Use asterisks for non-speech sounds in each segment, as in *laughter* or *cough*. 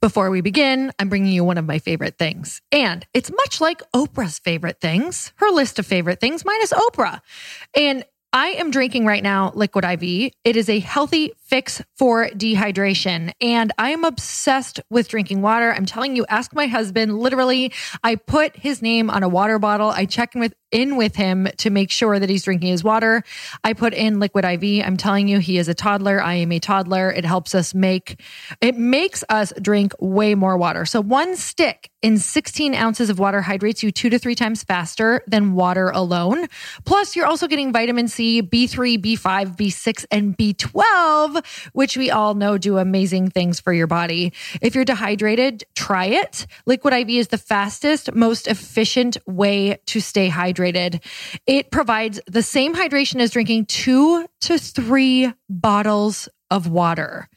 Before we begin, I'm bringing you one of my favorite things. And it's much like Oprah's favorite things, her list of favorite things minus Oprah. And I am drinking right now Liquid IV. It is a healthy fix for dehydration. And I am obsessed with drinking water. I'm telling you, ask my husband. Literally, I put his name on a water bottle. I check in with in with him to make sure that he's drinking his water. I put in liquid IV. I'm telling you, he is a toddler. I am a toddler. It helps us make, it makes us drink way more water. So one stick in 16 ounces of water hydrates you two to three times faster than water alone. Plus, you're also getting vitamin C, B3, B5, B6, and B12 which we all know do amazing things for your body. If you're dehydrated, try it. Liquid IV is the fastest, most efficient way to stay hydrated. It provides the same hydration as drinking two to three bottles of water.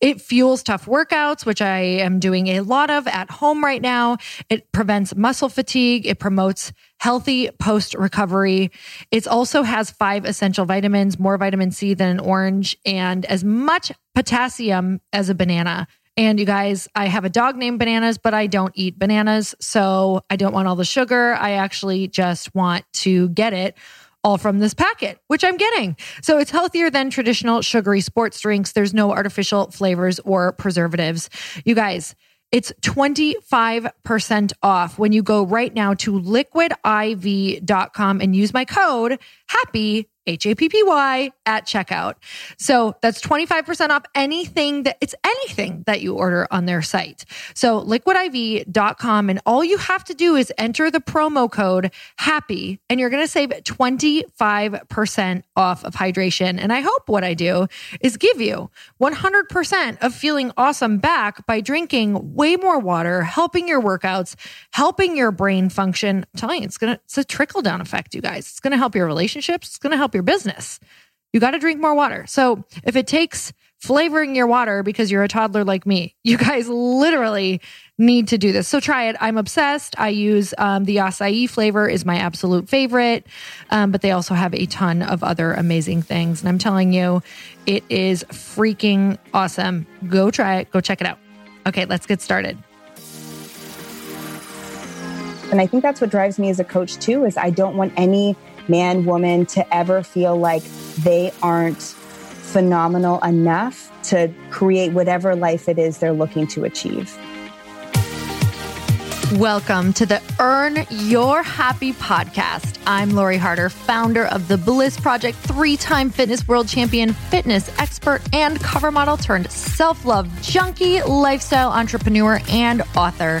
It fuels tough workouts, which I am doing a lot of at home right now. It prevents muscle fatigue. It promotes healthy post recovery. It also has five essential vitamins, more vitamin C than an orange, and as much potassium as a banana. And you guys, I have a dog named Bananas, but I don't eat bananas. So I don't want all the sugar. I actually just want to get it all from this packet, which I'm getting. So it's healthier than traditional sugary sports drinks. There's no artificial flavors or preservatives. You guys, it's 25% off when you go right now to liquidiv.com and use my code HAPPY H A P P Y at checkout. So that's 25% off anything that it's anything that you order on their site. So liquidiv.com and all you have to do is enter the promo code happy and you're going to save 25% off of hydration. And I hope what I do is give you 100% of feeling awesome back by drinking way more water, helping your workouts, helping your brain function. I'm telling you, it's going to, it's a trickle down effect, you guys. It's going to help your relationships. It's going to help your business. You got to drink more water. So if it takes flavoring your water because you're a toddler like me, *laughs* you guys literally need to do this. So try it. I'm obsessed. I use um, the acai flavor is my absolute favorite, um, but they also have a ton of other amazing things. And I'm telling you, it is freaking awesome. Go try it. Go check it out. Okay, let's get started. And I think that's what drives me as a coach too is I don't want any man, woman to ever feel like they aren't phenomenal enough to create whatever life it is they're looking to achieve. Welcome to the Earn Your Happy podcast. I'm Lori Harder, founder of the Bliss Project, three time fitness world champion, fitness expert, and cover model turned self love junkie, lifestyle entrepreneur, and author.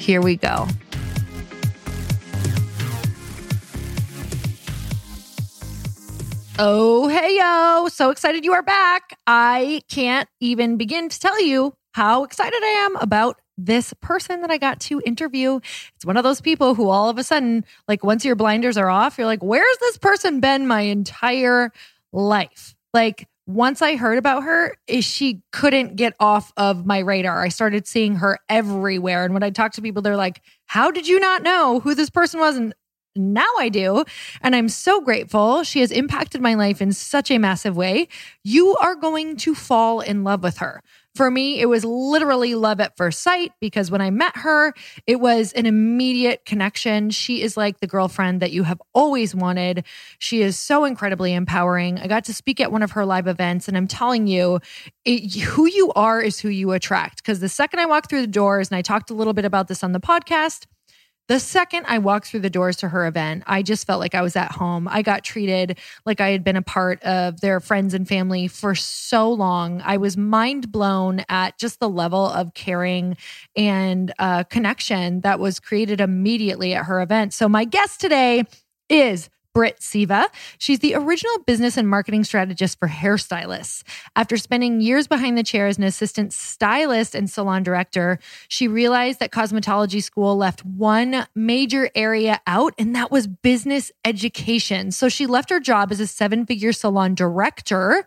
Here we go. Oh, hey, yo. So excited you are back. I can't even begin to tell you how excited I am about this person that I got to interview. It's one of those people who all of a sudden, like once your blinders are off, you're like, where's this person been my entire life? Like once I heard about her, she couldn't get off of my radar. I started seeing her everywhere. And when I talk to people, they're like, How did you not know who this person was? And now I do. And I'm so grateful. She has impacted my life in such a massive way. You are going to fall in love with her. For me, it was literally love at first sight because when I met her, it was an immediate connection. She is like the girlfriend that you have always wanted. She is so incredibly empowering. I got to speak at one of her live events, and I'm telling you, it, who you are is who you attract. Because the second I walked through the doors, and I talked a little bit about this on the podcast, the second I walked through the doors to her event, I just felt like I was at home. I got treated like I had been a part of their friends and family for so long. I was mind blown at just the level of caring and uh, connection that was created immediately at her event. So, my guest today is Britt Seva. She's the original business and marketing strategist for hairstylists. After spending years behind the chair as an assistant stylist and salon director, she realized that cosmetology school left one major area out, and that was business education. So she left her job as a seven figure salon director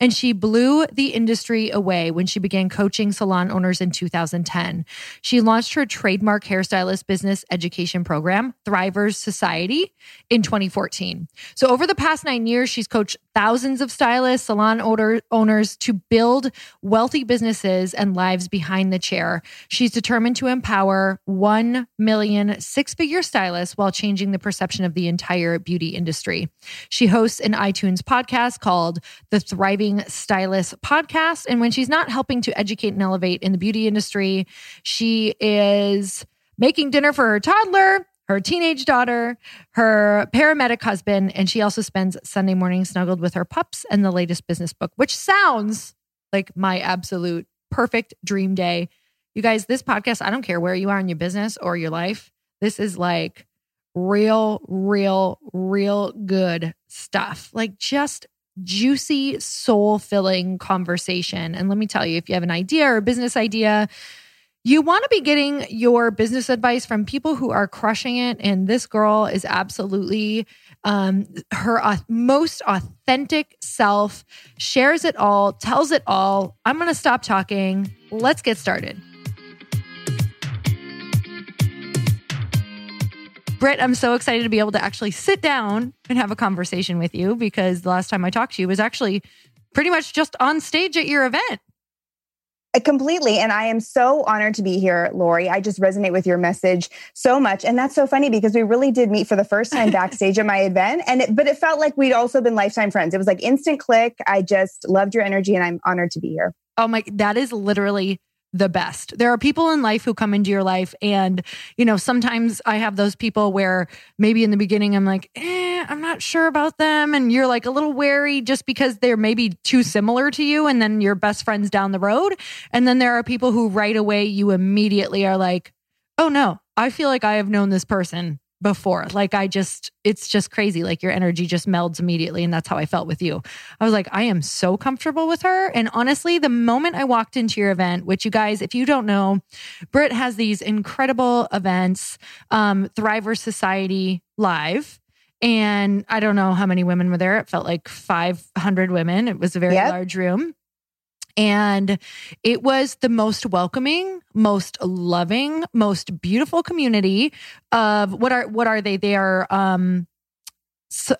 and she blew the industry away when she began coaching salon owners in 2010. She launched her trademark hairstylist business education program, Thrivers Society, in 2014. So, over the past nine years, she's coached thousands of stylists, salon owner, owners to build wealthy businesses and lives behind the chair. She's determined to empower 1 million six figure stylists while changing the perception of the entire beauty industry. She hosts an iTunes podcast called The Thriving Stylist podcast. And when she's not helping to educate and elevate in the beauty industry, she is making dinner for her toddler, her teenage daughter, her paramedic husband, and she also spends Sunday morning snuggled with her pups and the latest business book, which sounds like my absolute perfect dream day. You guys, this podcast, I don't care where you are in your business or your life. This is like real, real, real good stuff. Like just juicy, soul filling conversation. And let me tell you, if you have an idea or a business idea, you want to be getting your business advice from people who are crushing it. And this girl is absolutely um, her uh, most authentic self, shares it all, tells it all. I'm going to stop talking. Let's get started. Britt, I'm so excited to be able to actually sit down and have a conversation with you because the last time I talked to you was actually pretty much just on stage at your event. Uh, completely. And I am so honored to be here, Lori. I just resonate with your message so much. And that's so funny because we really did meet for the first time *laughs* backstage at my event. And it, but it felt like we'd also been lifetime friends. It was like instant click. I just loved your energy and I'm honored to be here. Oh my, that is literally the best. There are people in life who come into your life, and you know, sometimes I have those people where maybe in the beginning I'm like, eh, I'm not sure about them, and you're like a little wary just because they're maybe too similar to you, and then you're best friends down the road. And then there are people who right away you immediately are like, oh no, I feel like I have known this person before. Like I just, it's just crazy. Like your energy just melds immediately. And that's how I felt with you. I was like, I am so comfortable with her. And honestly, the moment I walked into your event, which you guys, if you don't know, Britt has these incredible events, um, Thrivers Society Live. And I don't know how many women were there. It felt like 500 women. It was a very yep. large room. And it was the most welcoming, most loving, most beautiful community of what are what are they? They are um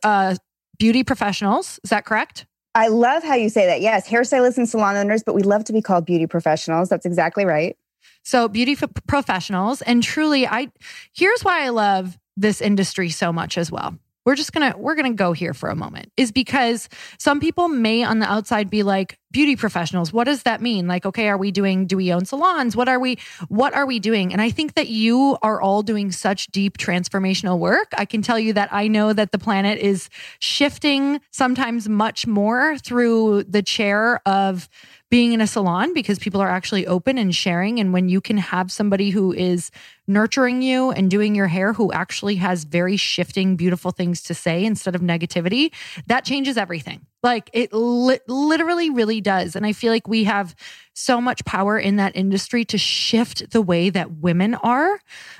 uh beauty professionals. Is that correct? I love how you say that. Yes, hairstylists and salon owners, but we love to be called beauty professionals. That's exactly right. So, beauty f- professionals and truly I here's why I love this industry so much as well we're just gonna we're gonna go here for a moment is because some people may on the outside be like beauty professionals what does that mean? Like okay are we doing do we own salons? What are we what are we doing? And i think that you are all doing such deep transformational work. I can tell you that i know that the planet is shifting sometimes much more through the chair of being in a salon because people are actually open and sharing. And when you can have somebody who is nurturing you and doing your hair who actually has very shifting, beautiful things to say instead of negativity, that changes everything. Like it li- literally really does. And I feel like we have so much power in that industry to shift the way that women are.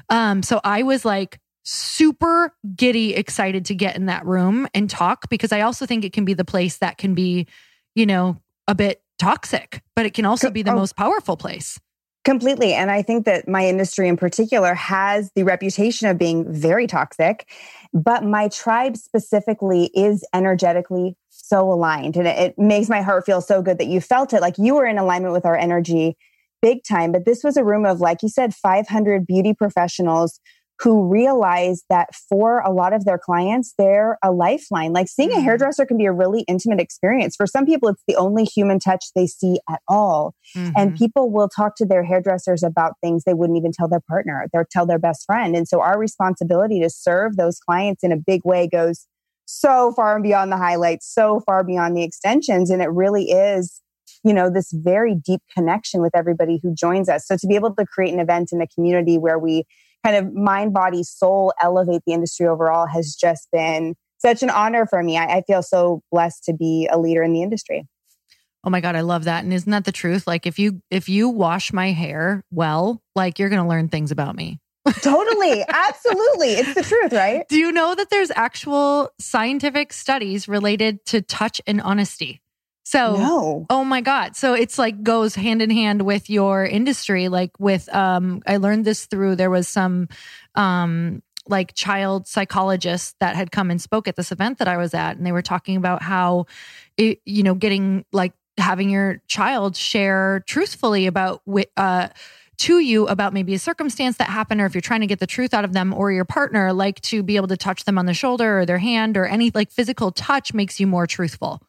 Um, so I was like, super giddy excited to get in that room and talk because I also think it can be the place that can be, you know, a bit toxic, but it can also be the oh, most powerful place. Completely. And I think that my industry in particular has the reputation of being very toxic, but my tribe specifically is energetically so aligned. And it, it makes my heart feel so good that you felt it like you were in alignment with our energy big time. But this was a room of, like you said, 500 beauty professionals who realize that for a lot of their clients, they're a lifeline. Like seeing a mm-hmm. hairdresser can be a really intimate experience. For some people, it's the only human touch they see at all. Mm-hmm. And people will talk to their hairdressers about things they wouldn't even tell their partner, they'll tell their best friend. And so our responsibility to serve those clients in a big way goes so far and beyond the highlights, so far beyond the extensions. And it really is you know this very deep connection with everybody who joins us so to be able to create an event in a community where we kind of mind, body, soul elevate the industry overall has just been such an honor for me. I, I feel so blessed to be a leader in the industry. Oh my god, I love that. And isn't that the truth? Like if you if you wash my hair well, like you're going to learn things about me. totally. *laughs* Absolutely. It's the truth, right? Do you know that there's actual scientific studies related to touch and honesty? So, no. oh my God. So it's like goes hand in hand with your industry. Like with, um, I learned this through, there was some, um, like child psychologists that had come and spoke at this event that I was at. And they were talking about how, it, you know, getting like having your child share truthfully about, uh, to you about maybe a circumstance that happened or if you're trying to get the truth out of them or your partner like to be able to touch them on the shoulder or their hand or any like physical touch makes you more truthful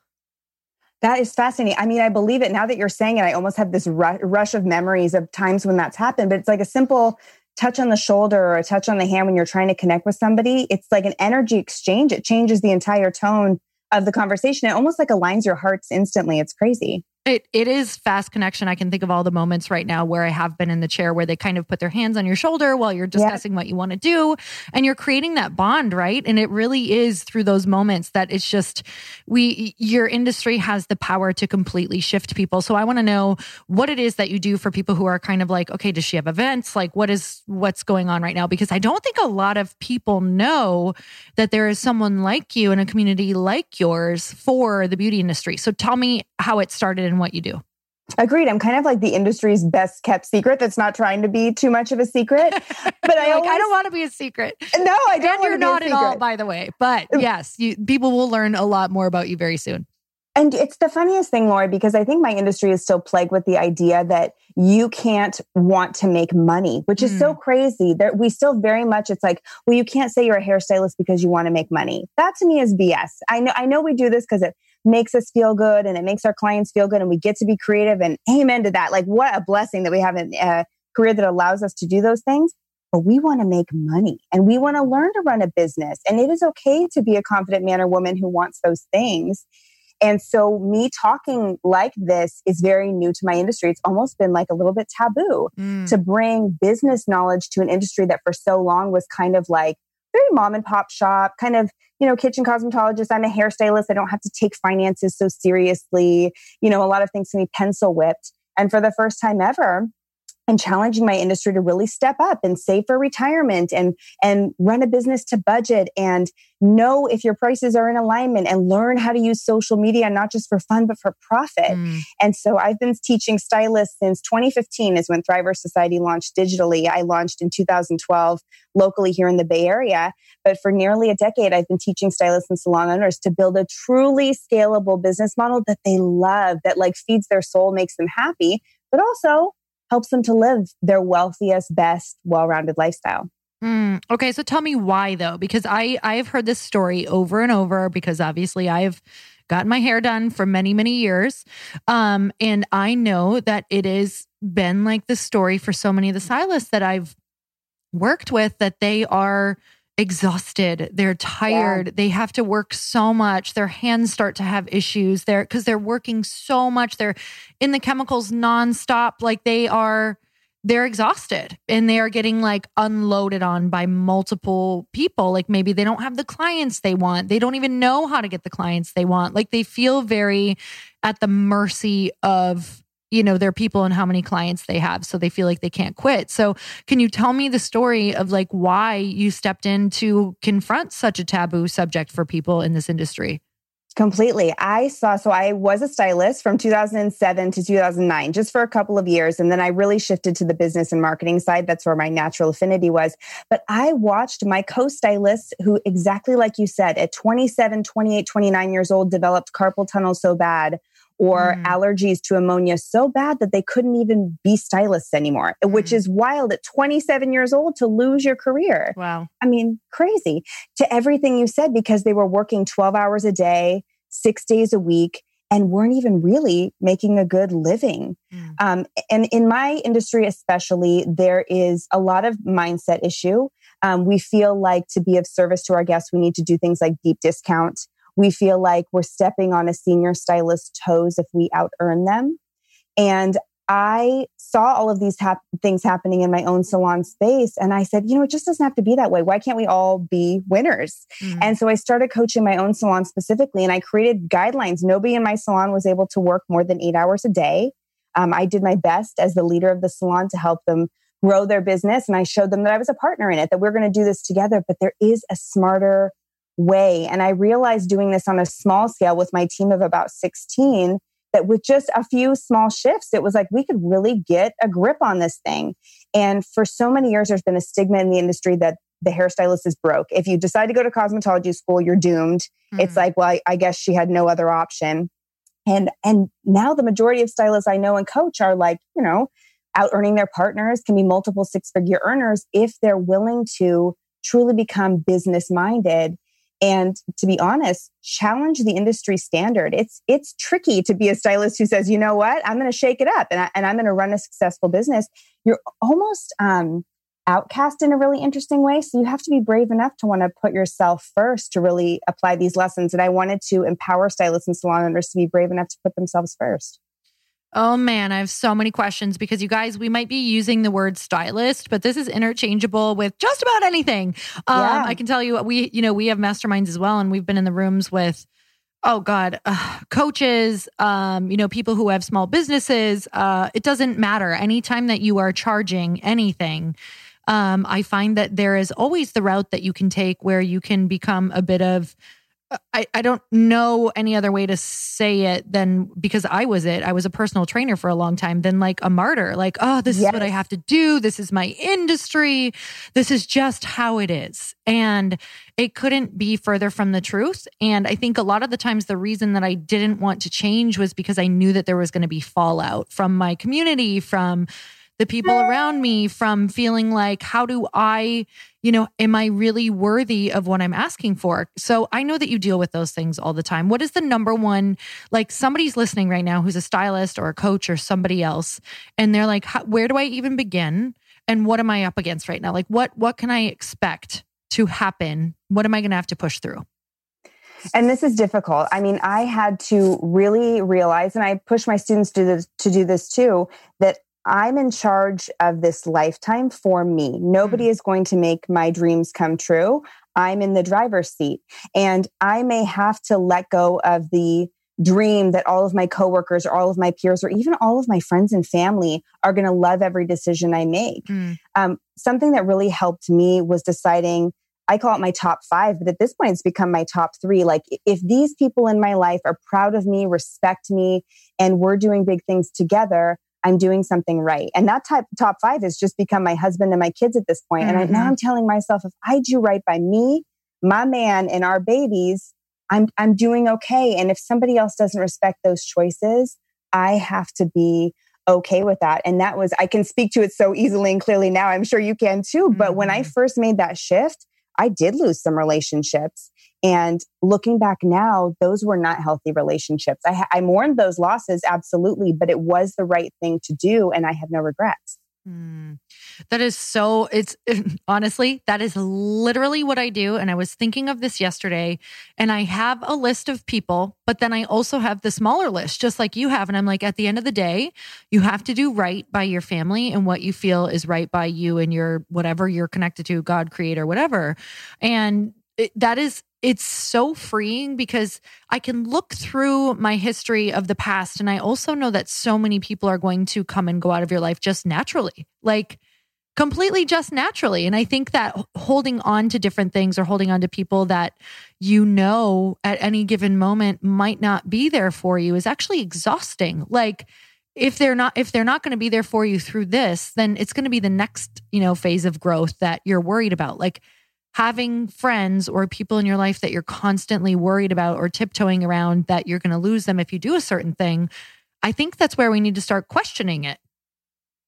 that is fascinating. I mean, I believe it now that you're saying it. I almost have this rush of memories of times when that's happened, but it's like a simple touch on the shoulder or a touch on the hand when you're trying to connect with somebody. It's like an energy exchange. It changes the entire tone of the conversation. It almost like aligns your hearts instantly. It's crazy. It it is fast connection. I can think of all the moments right now where I have been in the chair where they kind of put their hands on your shoulder while you're discussing yeah. what you want to do and you're creating that bond, right? And it really is through those moments that it's just we your industry has the power to completely shift people. So I want to know what it is that you do for people who are kind of like, okay, does she have events? Like what is what's going on right now because I don't think a lot of people know that there is someone like you in a community like yours for the beauty industry. So tell me how it started in what you do. Agreed. I'm kind of like the industry's best kept secret that's not trying to be too much of a secret. *laughs* But I, always, I don't want to be a secret. No, I don't. And you're not at all, by the way. But yes, you, people will learn a lot more about you very soon. And it's the funniest thing, Lori, because I think my industry is still plagued with the idea that you can't want to make money, which is mm. so crazy. That we still very much, it's like, well, you can't say you're a hairstylist because you want to make money. That to me is BS. I know, I know we do this because it makes us feel good and it makes our clients feel good and we get to be creative and amen to that. Like what a blessing that we have a uh, career that allows us to do those things. But we want to make money and we want to learn to run a business. And it is okay to be a confident man or woman who wants those things. And so me talking like this is very new to my industry. It's almost been like a little bit taboo mm. to bring business knowledge to an industry that for so long was kind of like very mom and pop shop, kind of you know, kitchen cosmetologist. I'm a hairstylist. I don't have to take finances so seriously. You know, a lot of things can be pencil whipped. And for the first time ever, and challenging my industry to really step up and save for retirement and and run a business to budget and know if your prices are in alignment and learn how to use social media not just for fun but for profit. Mm. And so I've been teaching stylists since 2015 is when Thriver Society launched digitally. I launched in 2012 locally here in the Bay Area, but for nearly a decade I've been teaching stylists and salon owners to build a truly scalable business model that they love that like feeds their soul, makes them happy, but also helps them to live their wealthiest, best, well-rounded lifestyle. Mm, okay, so tell me why though, because I I've heard this story over and over because obviously I've gotten my hair done for many many years, um, and I know that it has been like the story for so many of the stylists that I've worked with that they are exhausted. They're tired. Yeah. they have to work so much. Their hands start to have issues. There because they're working so much. They're in the chemicals nonstop. Like they are they're exhausted and they are getting like unloaded on by multiple people. Like maybe they don't have the clients they want. They don't even know how to get the clients they want. Like they feel very at the mercy of you know their people and how many clients they have so they feel like they can't quit so can you tell me the story of like why you stepped in to confront such a taboo subject for people in this industry Completely. I saw, so I was a stylist from 2007 to 2009, just for a couple of years. And then I really shifted to the business and marketing side. That's where my natural affinity was. But I watched my co stylists who, exactly like you said, at 27, 28, 29 years old, developed carpal tunnel so bad or mm. allergies to ammonia so bad that they couldn't even be stylists anymore, mm. which is wild at 27 years old to lose your career. Wow. I mean, crazy to everything you said because they were working 12 hours a day, six days a week. And weren't even really making a good living. Mm. Um, and in my industry, especially, there is a lot of mindset issue. Um, we feel like to be of service to our guests, we need to do things like deep discount we feel like we're stepping on a senior stylist's toes if we out earn them. And I saw all of these hap- things happening in my own salon space. And I said, you know, it just doesn't have to be that way. Why can't we all be winners? Mm-hmm. And so I started coaching my own salon specifically and I created guidelines. Nobody in my salon was able to work more than eight hours a day. Um, I did my best as the leader of the salon to help them grow their business. And I showed them that I was a partner in it, that we're going to do this together. But there is a smarter way. And I realized doing this on a small scale with my team of about 16 that with just a few small shifts, it was like we could really get a grip on this thing. And for so many years, there's been a stigma in the industry that the hairstylist is broke. If you decide to go to cosmetology school, you're doomed. Mm-hmm. It's like, well, I, I guess she had no other option. And and now the majority of stylists I know and coach are like, you know, out earning their partners, can be multiple six figure earners if they're willing to truly become business minded and to be honest challenge the industry standard. It's it's tricky to be a stylist who says you know what? I'm going to shake it up and, I, and i'm going to run a successful business. You're almost um, outcast in a really interesting way. So you have to be brave enough to want to put yourself first to really apply these lessons. And i wanted to empower stylists and salon owners to be brave enough to put themselves first Oh man, I have so many questions because you guys, we might be using the word stylist, but this is interchangeable with just about anything. Um, yeah. I can tell you, we, you know, we have masterminds as well, and we've been in the rooms with, oh God, uh, coaches, um, you know, people who have small businesses. Uh, it doesn't matter. Anytime that you are charging anything, um, I find that there is always the route that you can take where you can become a bit of I, I don't know any other way to say it than because I was it. I was a personal trainer for a long time, than like a martyr. Like, oh, this yes. is what I have to do. This is my industry. This is just how it is. And it couldn't be further from the truth. And I think a lot of the times the reason that I didn't want to change was because I knew that there was going to be fallout from my community, from the people around me from feeling like, how do I, you know, am I really worthy of what I'm asking for? So I know that you deal with those things all the time. What is the number one, like somebody's listening right now who's a stylist or a coach or somebody else, and they're like, where do I even begin? And what am I up against right now? Like, what, what can I expect to happen? What am I going to have to push through? and this is difficult. I mean, I had to really realize, and I push my students to this, to do this too, that I'm in charge of this lifetime for me. Nobody mm. is going to make my dreams come true. I'm in the driver's seat and I may have to let go of the dream that all of my coworkers or all of my peers or even all of my friends and family are going to love every decision I make. Mm. Um, something that really helped me was deciding I call it my top five, but at this point, it's become my top three. Like, if these people in my life are proud of me, respect me, and we're doing big things together, I'm doing something right. And that type, top five has just become my husband and my kids at this point. Mm-hmm. And I, now mm-hmm. I'm telling myself, if I do right by me, my man, and our babies, I'm, I'm doing okay. And if somebody else doesn't respect those choices, I have to be okay with that. And that was, I can speak to it so easily and clearly now. I'm sure you can too. Mm-hmm. But when I mm-hmm. first made that shift, I did lose some relationships. And looking back now, those were not healthy relationships. I, I mourned those losses, absolutely, but it was the right thing to do. And I have no regrets. Mm. That is so, it's *laughs* honestly, that is literally what I do. And I was thinking of this yesterday, and I have a list of people, but then I also have the smaller list, just like you have. And I'm like, at the end of the day, you have to do right by your family and what you feel is right by you and your whatever you're connected to, God, creator, whatever. And it, that is it's so freeing because I can look through my history of the past. And I also know that so many people are going to come and go out of your life just naturally, like completely just naturally. And I think that holding on to different things or holding on to people that you know at any given moment might not be there for you is actually exhausting. Like, if they're not if they're not going to be there for you through this then it's going to be the next you know phase of growth that you're worried about like having friends or people in your life that you're constantly worried about or tiptoeing around that you're going to lose them if you do a certain thing, I think that's where we need to start questioning it.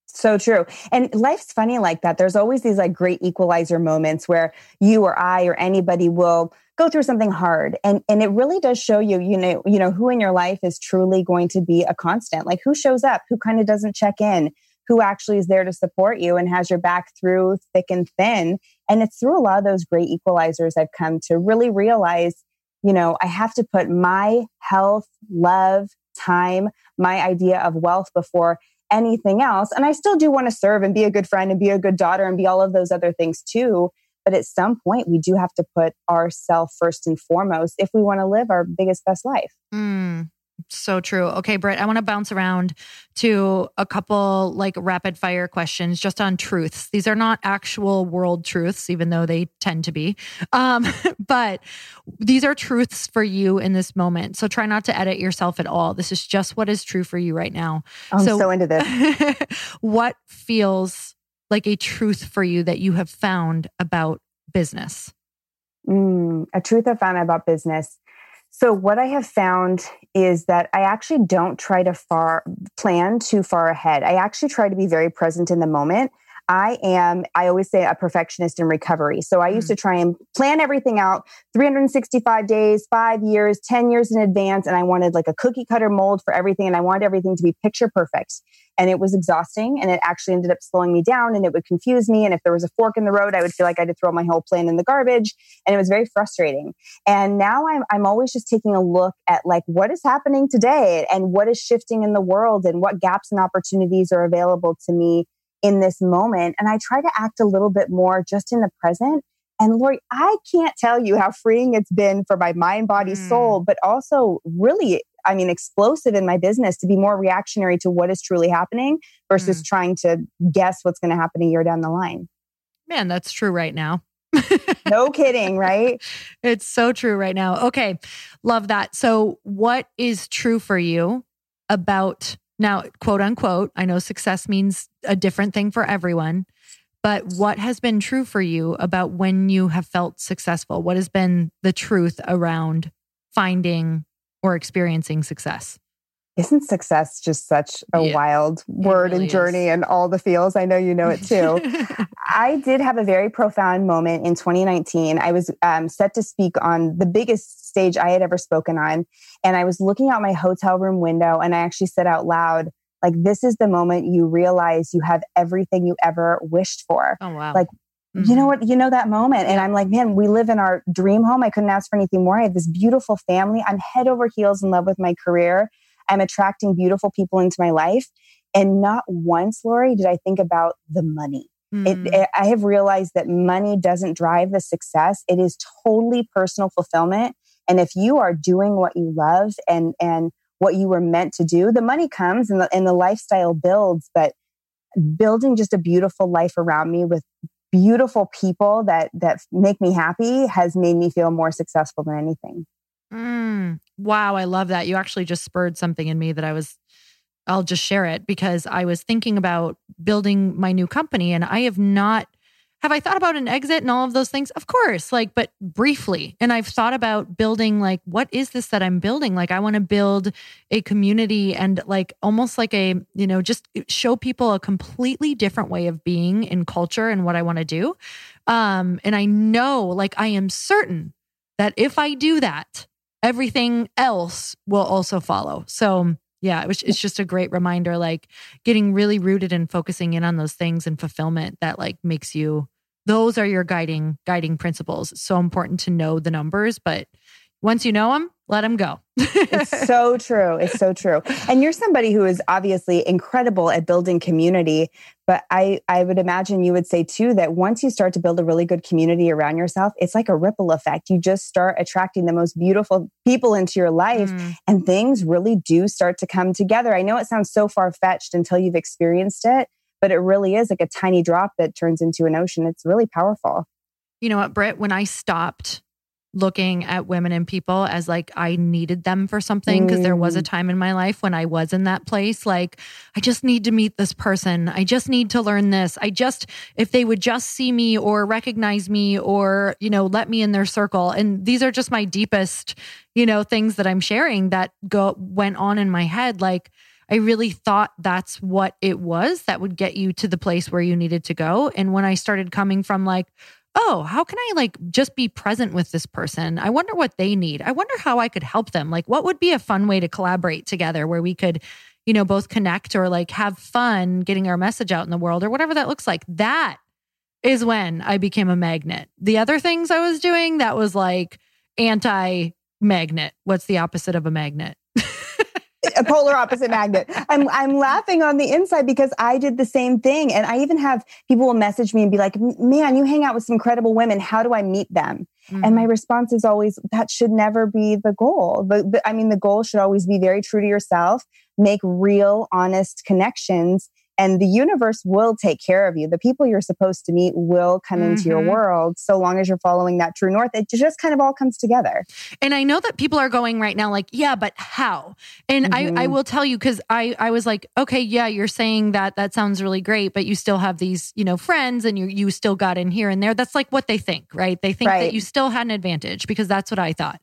So true. And life's funny like that. There's always these like great equalizer moments where you or I or anybody will go through something hard. And and it really does show you, you know, you know, who in your life is truly going to be a constant. Like who shows up, who kind of doesn't check in, who actually is there to support you and has your back through thick and thin. And it's through a lot of those great equalizers I've come to really realize, you know, I have to put my health, love, time, my idea of wealth before anything else. And I still do want to serve and be a good friend and be a good daughter and be all of those other things too. But at some point, we do have to put ourselves first and foremost if we want to live our biggest, best life. Mm, so true. Okay, Britt, I want to bounce around to a couple like rapid fire questions just on truths. These are not actual world truths, even though they tend to be. Um, *laughs* but these are truths for you in this moment. So try not to edit yourself at all. This is just what is true for you right now. I'm so, so into this. *laughs* what feels like a truth for you that you have found about business? Mm, a truth I found about business. So what I have found is that I actually don't try to far plan too far ahead. I actually try to be very present in the moment. I am, I always say, a perfectionist in recovery. So I used mm. to try and plan everything out 365 days, five years, 10 years in advance. And I wanted like a cookie cutter mold for everything. And I wanted everything to be picture perfect. And it was exhausting. And it actually ended up slowing me down and it would confuse me. And if there was a fork in the road, I would feel like I had to throw my whole plan in the garbage. And it was very frustrating. And now I'm, I'm always just taking a look at like what is happening today and what is shifting in the world and what gaps and opportunities are available to me in this moment. And I try to act a little bit more just in the present. And Lori, I can't tell you how freeing it's been for my mind, body, mm. soul, but also really, I mean, explosive in my business to be more reactionary to what is truly happening versus mm. trying to guess what's going to happen a year down the line. Man, that's true right now. no *laughs* kidding, right? It's so true right now. Okay. Love that. So, what is true for you about now, quote unquote, I know success means a different thing for everyone, but what has been true for you about when you have felt successful? What has been the truth around finding or experiencing success? Isn't success just such a yeah, wild word really and journey is. and all the feels? I know you know it too. *laughs* I did have a very profound moment in 2019. I was um, set to speak on the biggest stage I had ever spoken on. And I was looking out my hotel room window and I actually said out loud, like, this is the moment you realize you have everything you ever wished for. Oh, wow. Like, Mm-hmm. You know what? You know that moment. And I'm like, man, we live in our dream home. I couldn't ask for anything more. I have this beautiful family. I'm head over heels in love with my career. I'm attracting beautiful people into my life. And not once, Lori, did I think about the money. Mm. It, it, I have realized that money doesn't drive the success. It is totally personal fulfillment. And if you are doing what you love and, and what you were meant to do, the money comes and the, and the lifestyle builds. But building just a beautiful life around me with beautiful people that, that make me happy has made me feel more successful than anything. Mm, wow, I love that. You actually just spurred something in me that I was I'll just share it because I was thinking about building my new company and I have not have I thought about an exit and all of those things? Of course, like but briefly. And I've thought about building like what is this that I'm building? Like I want to build a community and like almost like a, you know, just show people a completely different way of being in culture and what I want to do. Um and I know like I am certain that if I do that, everything else will also follow. So yeah, it was, it's just a great reminder, like getting really rooted and focusing in on those things and fulfillment that like makes you, those are your guiding, guiding principles. It's so important to know the numbers, but once you know them, let them go. it's *laughs* so true. It's so true. And you're somebody who is obviously incredible at building community, but I I would imagine you would say too that once you start to build a really good community around yourself, it's like a ripple effect. You just start attracting the most beautiful people into your life mm. and things really do start to come together. I know it sounds so far-fetched until you've experienced it, but it really is like a tiny drop that turns into an ocean. It's really powerful. You know what, Britt, when I stopped looking at women and people as like I needed them for something because mm. there was a mm. time in my life when I was in that place like I just need to meet this person. I just need to learn this. I just if they would just see me or recognize me or you know let me in their circle and these are just my deepest you know things that I'm sharing that go went on in my head like I really thought that's what it was that would get you to the place where you needed to go. And when I started coming from like, oh, how can I like just be present with this person? I wonder what they need. I wonder how I could help them. Like, what would be a fun way to collaborate together where we could, you know, both connect or like have fun getting our message out in the world or whatever that looks like? That is when I became a magnet. The other things I was doing, that was like anti magnet. What's the opposite of a magnet? A polar opposite magnet. I'm I'm laughing on the inside because I did the same thing, and I even have people will message me and be like, "Man, you hang out with some incredible women. How do I meet them?" Mm-hmm. And my mm-hmm. response is always, "That should never be the goal. But I mean, the goal should always be very true to yourself. Make real, honest connections." And the universe will take care of you. The people you're supposed to meet will come mm-hmm. into your mm-hmm. world so long as you're following that true north. It just kind of all comes together. And I know that people are going right now, like, yeah, but how? And mm-hmm. I, I will tell you, because I, I was like, okay, yeah, you're saying that that sounds really great, but you still have these, you know, friends and you, you still got in here and there. That's like what they think, right? They think right. that you still had an advantage because that's what I thought.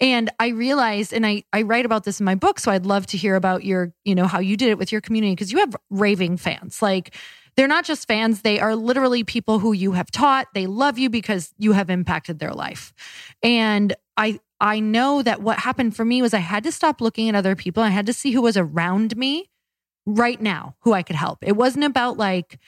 And I realized, and I, I write about this in my book. So I'd love to hear about your, you know, how you did it with your community because you have raving fans. Like they're not just fans, they are literally people who you have taught. They love you because you have impacted their life. And I, I know that what happened for me was I had to stop looking at other people. I had to see who was around me right now who I could help. It wasn't about like,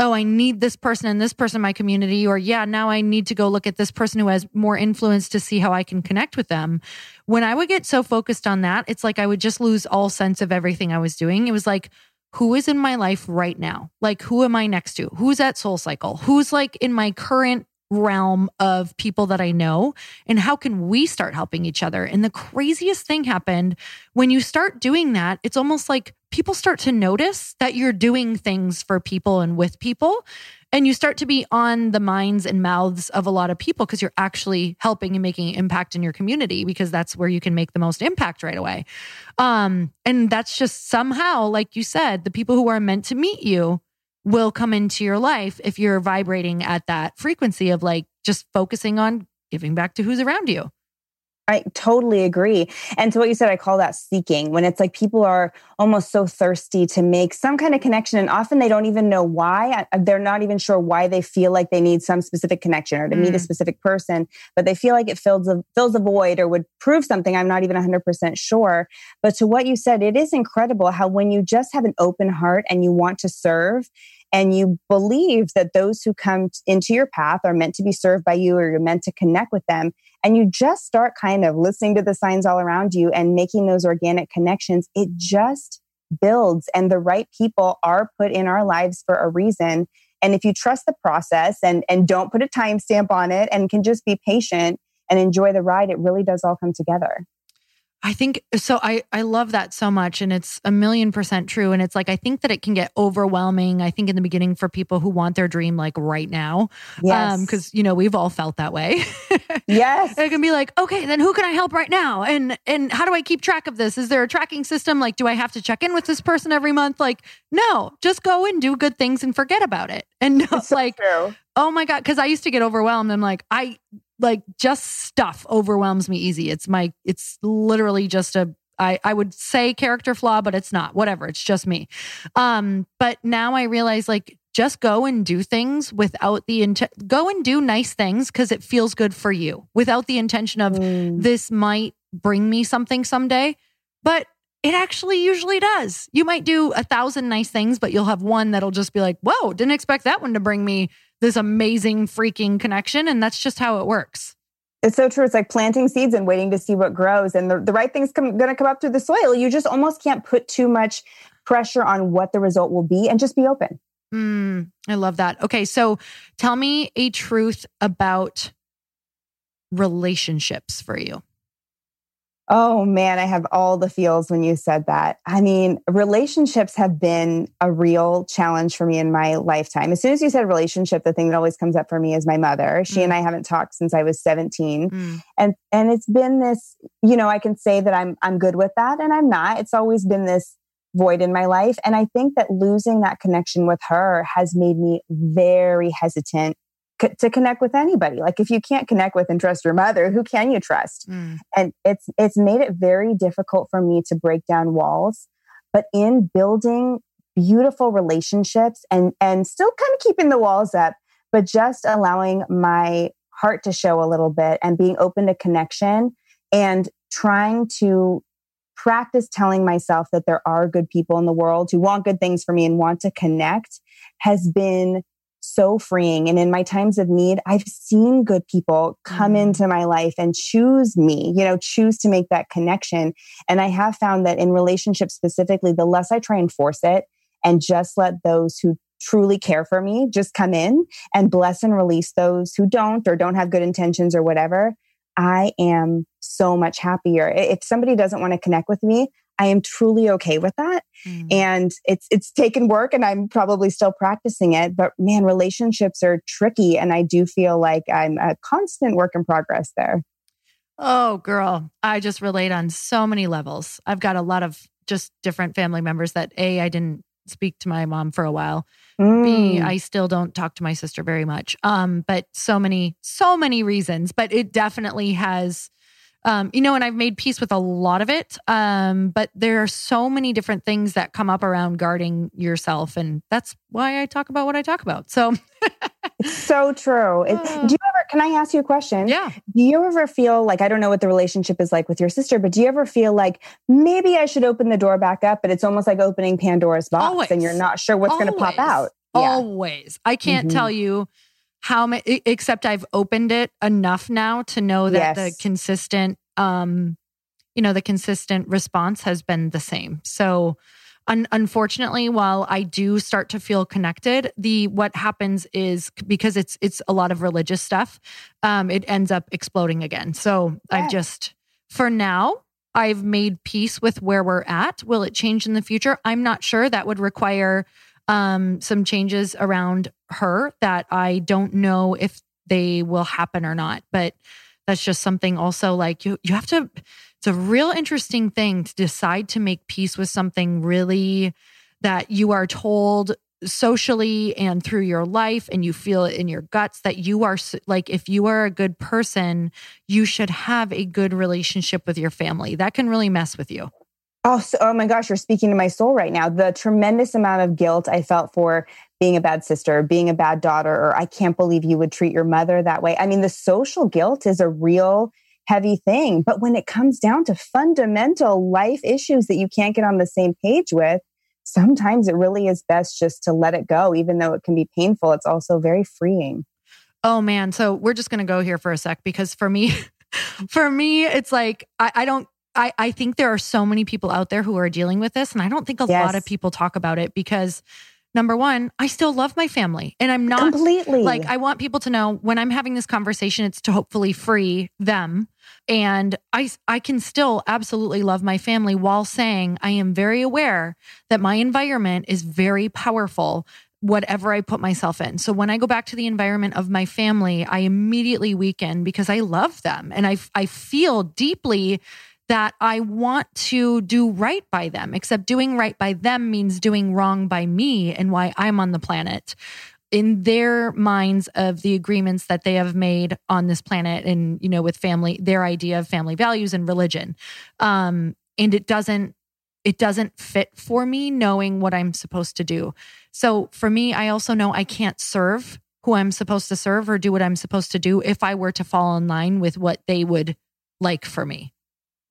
oh, I need this person and this person in my community, or yeah, now I need to go look at this person who has more influence to see how I can connect with them. When I would get so focused on that, it's like I would just lose all sense of everything I was doing. It was like, who is in my life right now? Like, who am I next to? Who's at Soul Cycle? Who's like in my current realm of people that I know and how can we start helping each other? And the craziest thing happened when you start doing that, it's almost like people start to notice that you're doing things for people and with people. And you start to be on the minds and mouths of a lot of people because you're actually helping and making impact in your community because that's where you can make the most impact right away. Um, and that's just somehow, like you said, the people who are meant to meet you will come into your life if you're vibrating at that frequency of like just focusing on giving back to who's around you. I totally agree. And to what you said, I call that seeking when it's like people are almost so thirsty to make some kind of connection. And often they don't even know why. They're not even sure why they feel like they need some specific connection or to mm. meet a specific person, but they feel like it fills a, fills a void or would prove something. I'm not even 100% sure. But to what you said, it is incredible how when you just have an open heart and you want to serve, and you believe that those who come into your path are meant to be served by you or you're meant to connect with them and you just start kind of listening to the signs all around you and making those organic connections it just builds and the right people are put in our lives for a reason. And if you trust the process and and don't put a timestamp on it and can just be patient and enjoy the ride it really does all come together I think so. I, I love that so much. And it's a million percent true. And it's like, I think that it can get overwhelming. I think in the beginning for people who want their dream like right now. Yes. Um, cause you know, we've all felt that way. yes. *laughs* it can be like, okay, then who can I help right now? And, and how do I keep track of this? Is there a tracking system? Like, do I have to check in with this person every month? Like, no, just go and do good things and forget about it. And *laughs* no, so like, true. oh my God. Cause I used to get overwhelmed. I'm like, I, like just stuff overwhelms me easy. It's my it's literally just a I, I would say character flaw, but it's not. Whatever. It's just me. Um, but now I realize like just go and do things without the intent go and do nice things because it feels good for you without the intention of mm. this might bring me something someday. But it actually usually does. You might do a thousand nice things, but you'll have one that'll just be like, whoa, didn't expect that one to bring me this amazing freaking connection. And that's just how it works. It's so true. It's like planting seeds and waiting to see what grows. And the, the right thing's going to come up through the soil. You just almost can't put too much pressure on what the result will be and just be open. Mm, I love that. Okay. So tell me a truth about relationships for you. Oh man, I have all the feels when you said that. I mean, relationships have been a real challenge for me in my lifetime. As soon as you said relationship, the thing that always comes up for me is my mother. She mm. and I haven't talked since I was 17. Mm. And and it's been this, you know, I can say that I'm I'm good with that and I'm not. It's always been this void in my life and I think that losing that connection with her has made me very hesitant to connect with anybody. Like if you can't connect with and trust your mother, who can you trust? Mm. And it's it's made it very difficult for me to break down walls. But in building beautiful relationships and and still kind of keeping the walls up, but just allowing my heart to show a little bit and being open to connection and trying to practice telling myself that there are good people in the world who want good things for me and want to connect has been so freeing. And in my times of need, I've seen good people come mm. into my life and choose me, you know, choose to make that connection. And I have found that in relationships specifically, the less I try and force it and just let those who truly care for me just come in and bless and release those who don't or don't have good intentions or whatever, I am so much happier. If somebody doesn't want to connect with me, I am truly okay with that. Mm. And it's it's taken work and I'm probably still practicing it, but man, relationships are tricky and I do feel like I'm a constant work in progress there. Oh, girl, I just relate on so many levels. I've got a lot of just different family members that A I didn't speak to my mom for a while. Mm. B, I still don't talk to my sister very much. Um, but so many, so many reasons. But it definitely has um, you know, and I've made peace with a lot of it. Um, but there are so many different things that come up around guarding yourself. And that's why I talk about what I talk about. So it's so true. It, uh, *sighs* do you ever, can I ask you a question? Yeah. Do you ever feel like, I don't know what the relationship is like with your sister, but do you ever feel like maybe I should open the door back up, but it's almost like opening Pandora's box always, and you're not sure what's going to pop out? Yeah. Always. I can't mm-hmm. tell you how many except I've opened it enough now to know that yes. the consistent um you know the consistent response has been the same. So un- unfortunately while I do start to feel connected, the what happens is because it's it's a lot of religious stuff, um it ends up exploding again. So yeah. I've just for now I've made peace with where we're at. Will it change in the future? I'm not sure. That would require um, some changes around her that I don't know if they will happen or not. But that's just something also like you you have to it's a real interesting thing to decide to make peace with something really that you are told socially and through your life and you feel it in your guts that you are like if you are a good person you should have a good relationship with your family that can really mess with you Oh, so, oh my gosh, you're speaking to my soul right now. The tremendous amount of guilt I felt for being a bad sister, being a bad daughter, or I can't believe you would treat your mother that way. I mean, the social guilt is a real heavy thing. But when it comes down to fundamental life issues that you can't get on the same page with, sometimes it really is best just to let it go, even though it can be painful. It's also very freeing. Oh man. So we're just going to go here for a sec because for me, *laughs* for me, it's like I, I, don't I, I think there are so many people out there who are dealing with this, and I don't think a yes. lot of people talk about it because number one, I still love my family. And I'm not completely like, I want people to know when I'm having this conversation, it's to hopefully free them. And I, I can still absolutely love my family while saying I am very aware that my environment is very powerful whatever I put myself in. So when I go back to the environment of my family, I immediately weaken because I love them and I I feel deeply that I want to do right by them, except doing right by them means doing wrong by me and why I'm on the planet. In their minds of the agreements that they have made on this planet and, you know, with family, their idea of family values and religion. Um, and it doesn't it doesn't fit for me knowing what I'm supposed to do. So for me, I also know I can't serve who I'm supposed to serve or do what I'm supposed to do if I were to fall in line with what they would like for me.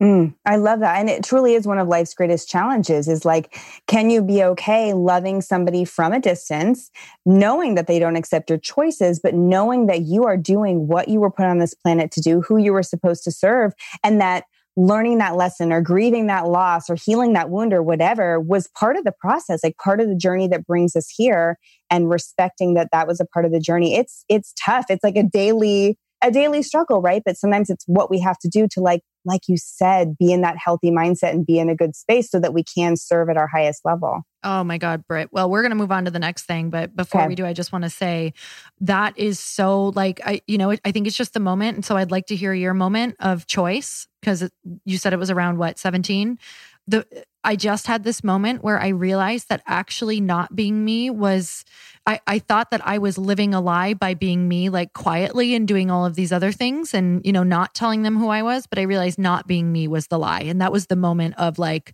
Mm, I love that. And it truly is one of life's greatest challenges is like, can you be okay loving somebody from a distance, knowing that they don't accept your choices, but knowing that you are doing what you were put on this planet to do, who you were supposed to serve, and that learning that lesson or grieving that loss or healing that wound or whatever was part of the process, like part of the journey that brings us here and respecting that that was a part of the journey. It's, it's tough. It's like a daily, a daily struggle, right? But sometimes it's what we have to do to like like you said, be in that healthy mindset and be in a good space so that we can serve at our highest level. Oh my God, Britt. Well, we're going to move on to the next thing. But before okay. we do, I just want to say that is so like, I, you know, I think it's just the moment. And so I'd like to hear your moment of choice because you said it was around what, 17? The, I just had this moment where I realized that actually not being me was I, I thought that I was living a lie by being me, like quietly and doing all of these other things and, you know, not telling them who I was. But I realized not being me was the lie. And that was the moment of like,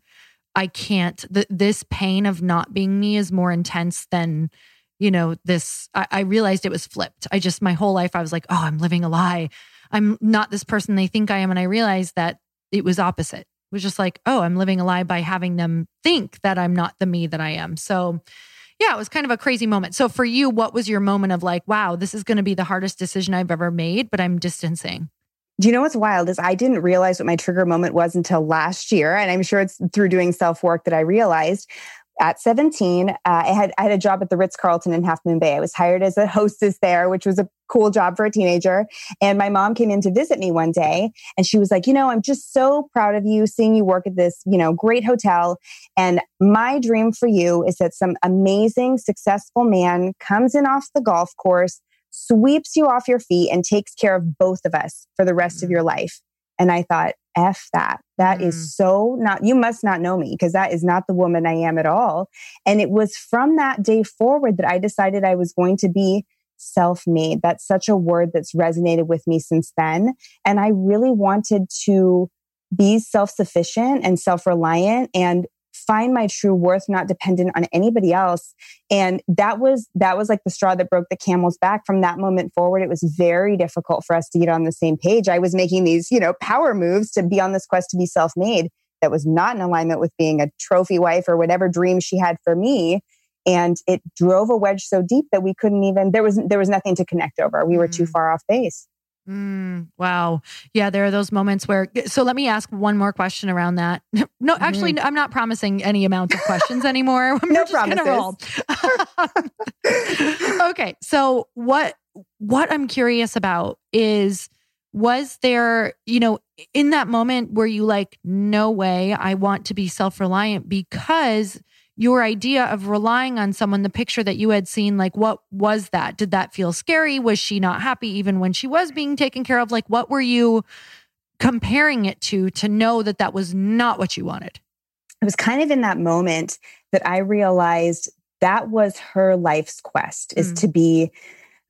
I can't, th- this pain of not being me is more intense than, you know, this. I, I realized it was flipped. I just, my whole life, I was like, oh, I'm living a lie. I'm not this person they think I am. And I realized that it was opposite. It was just like, oh, I'm living a lie by having them think that I'm not the me that I am. So, yeah, it was kind of a crazy moment. So for you, what was your moment of like, wow, this is going to be the hardest decision I've ever made, but I'm distancing? Do you know what's wild is I didn't realize what my trigger moment was until last year. And I'm sure it's through doing self work that I realized at 17, uh, I had I had a job at the Ritz Carlton in Half Moon Bay. I was hired as a hostess there, which was a cool job for a teenager. And my mom came in to visit me one day, and she was like, "You know, I'm just so proud of you, seeing you work at this, you know, great hotel. And my dream for you is that some amazing, successful man comes in off the golf course." Sweeps you off your feet and takes care of both of us for the rest of your life. And I thought, F that. That mm. is so not, you must not know me because that is not the woman I am at all. And it was from that day forward that I decided I was going to be self made. That's such a word that's resonated with me since then. And I really wanted to be self sufficient and self reliant and find my true worth not dependent on anybody else. And that was that was like the straw that broke the camel's back. From that moment forward it was very difficult for us to get on the same page. I was making these you know power moves to be on this quest to be self-made that was not in alignment with being a trophy wife or whatever dream she had for me. And it drove a wedge so deep that we couldn't even there was there was nothing to connect over. We were too mm. far off base Mm, wow. Yeah, there are those moments where. So let me ask one more question around that. *laughs* No, actually, I'm not promising any amount of questions anymore. *laughs* No just promises. roll. *laughs* okay, so what what I'm curious about is was there, you know, in that moment where you like, no way, I want to be self reliant because your idea of relying on someone, the picture that you had seen, like what was that? Did that feel scary? Was she not happy even when she was being taken care of? Like, what were you comparing it to to know that that was not what you wanted? It was kind of in that moment that I realized that was her life's quest is mm. to be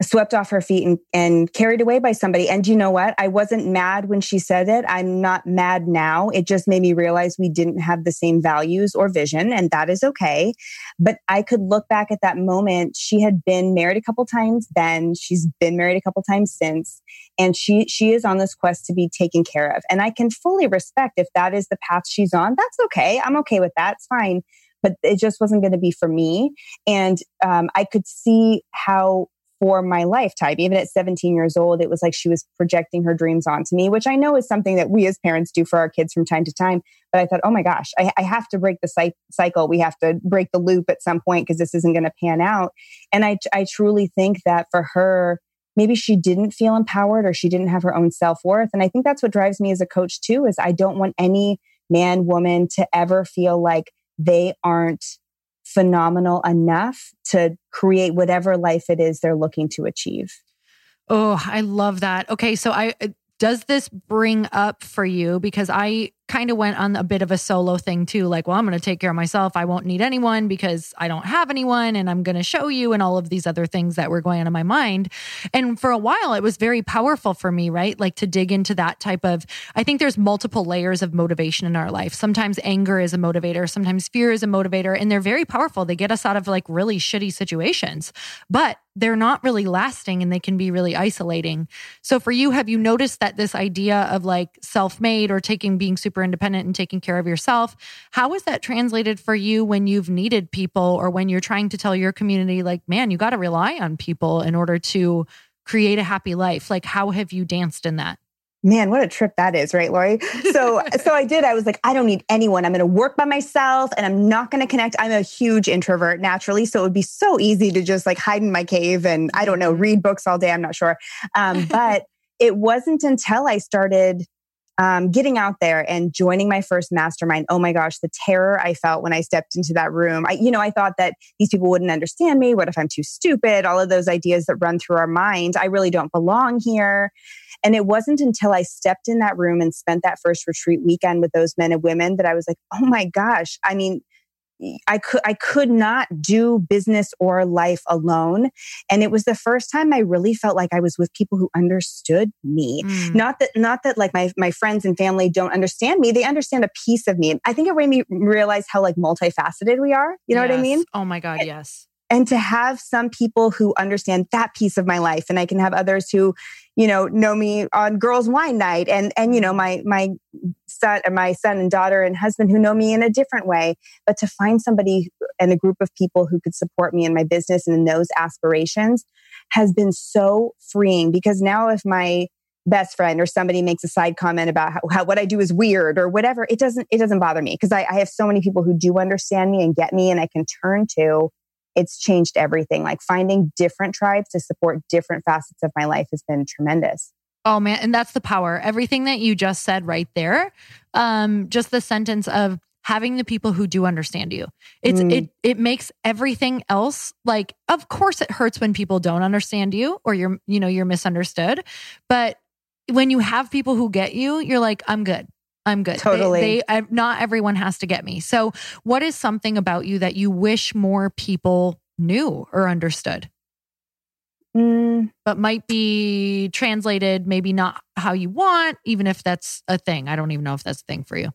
swept off her feet and, and carried away by somebody. And you know what? I wasn't mad when she said it. I'm not mad now. It just made me realize we didn't have the same values or vision, and that is okay. But I could look back at that moment. She had been married a couple times then. She's been married a couple times since. And she she is on this quest to be taken care of. And I can fully respect if that is the path she's on. That's okay. I'm okay with that. It's fine but it just wasn't going to be for me. And um, I could see how for my lifetime. Even at 17 years old, it was like she was projecting her dreams onto me, which I know is something that we as parents do for our kids from time to time. But I thought, oh my gosh, I, I have to break the cycle. We have to break the loop at some point because this isn't going to pan out. And I, I truly think that for her, maybe she didn't feel empowered or she didn't have her own self worth. And I think that's what drives me as a coach too, is I don't want any man, woman to ever feel like they aren't phenomenal enough to create whatever life it is they're looking to achieve. Oh, I love that. Okay, so I uh, does this bring up for you because I kind of went on a bit of a solo thing too like well I'm going to take care of myself. I won't need anyone because I don't have anyone and I'm going to show you and all of these other things that were going on in my mind. And for a while it was very powerful for me right? Like to dig into that type of I think there's multiple layers of motivation in our life. Sometimes anger is a motivator sometimes fear is a motivator and they're very powerful. They get us out of like really shitty situations but they're not really lasting and they can be really isolating. So for you, have you noticed that this idea of like self-made or taking being super independent and taking care of yourself, how is that translated for you when you've needed people or when you're trying to tell your community like, man, you got to rely on people in order to create a happy life? Like how have you danced in that? man what a trip that is right lori so *laughs* so i did i was like i don't need anyone i'm going to work by myself and i'm not going to connect i'm a huge introvert naturally so it would be so easy to just like hide in my cave and i don't know mm-hmm. read books all day i'm not sure um, but *laughs* it wasn't until i started um, getting out there and joining my first mastermind. Oh my gosh the terror i felt when i stepped into that room. I you know i thought that these people wouldn't understand me. What if i'm too stupid? All of those ideas that run through our mind. I really don't belong here. And it wasn't until I stepped in that room and spent that first retreat weekend with those men and women that I was like, oh my gosh. I mean, I could I could not do business or life alone and it was the first time I really felt like I was with people who understood me mm. not that not that like my my friends and family don't understand me they understand a piece of me I think it made me realize how like multifaceted we are you know yes. what I mean oh my god yes and to have some people who understand that piece of my life and I can have others who you know, know me on girls wine night and, and, you know, mm-hmm. my, my son, and my son and daughter and husband who know me in a different way. But to find somebody and a group of people who could support me in my business and in those aspirations has been so freeing because now if my best friend or somebody makes a side comment about how, how what I do is weird or whatever, it doesn't, it doesn't bother me because I, I have so many people who do understand me and get me and I can turn to it's changed everything. Like finding different tribes to support different facets of my life has been tremendous. Oh man, and that's the power. Everything that you just said right there. Um, just the sentence of having the people who do understand you. It's mm. it it makes everything else like of course it hurts when people don't understand you or you're you know you're misunderstood, but when you have people who get you, you're like I'm good. I'm good. Totally. They, they, not everyone has to get me. So, what is something about you that you wish more people knew or understood? Mm. But might be translated, maybe not how you want, even if that's a thing. I don't even know if that's a thing for you.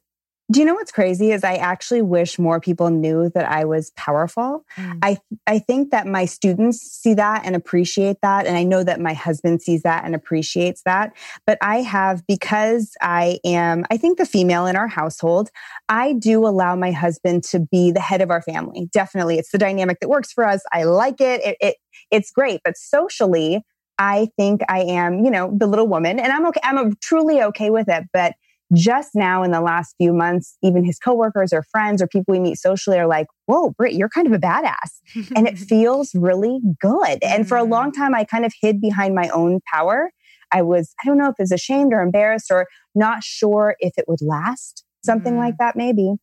Do you know what's crazy is I actually wish more people knew that I was powerful. Mm. I I think that my students see that and appreciate that and I know that my husband sees that and appreciates that. But I have because I am I think the female in our household, I do allow my husband to be the head of our family. Definitely. It's the dynamic that works for us. I like it. It, it it's great, but socially I think I am, you know, the little woman and I'm okay. I'm truly okay with it, but just now in the last few months, even his coworkers or friends or people we meet socially are like, whoa, Britt, you're kind of a badass. and it *laughs* feels really good. And for a mm. long time, I kind of hid behind my own power. I was, I don't know if it was ashamed or embarrassed or not sure if it would last, something mm. like that, maybe.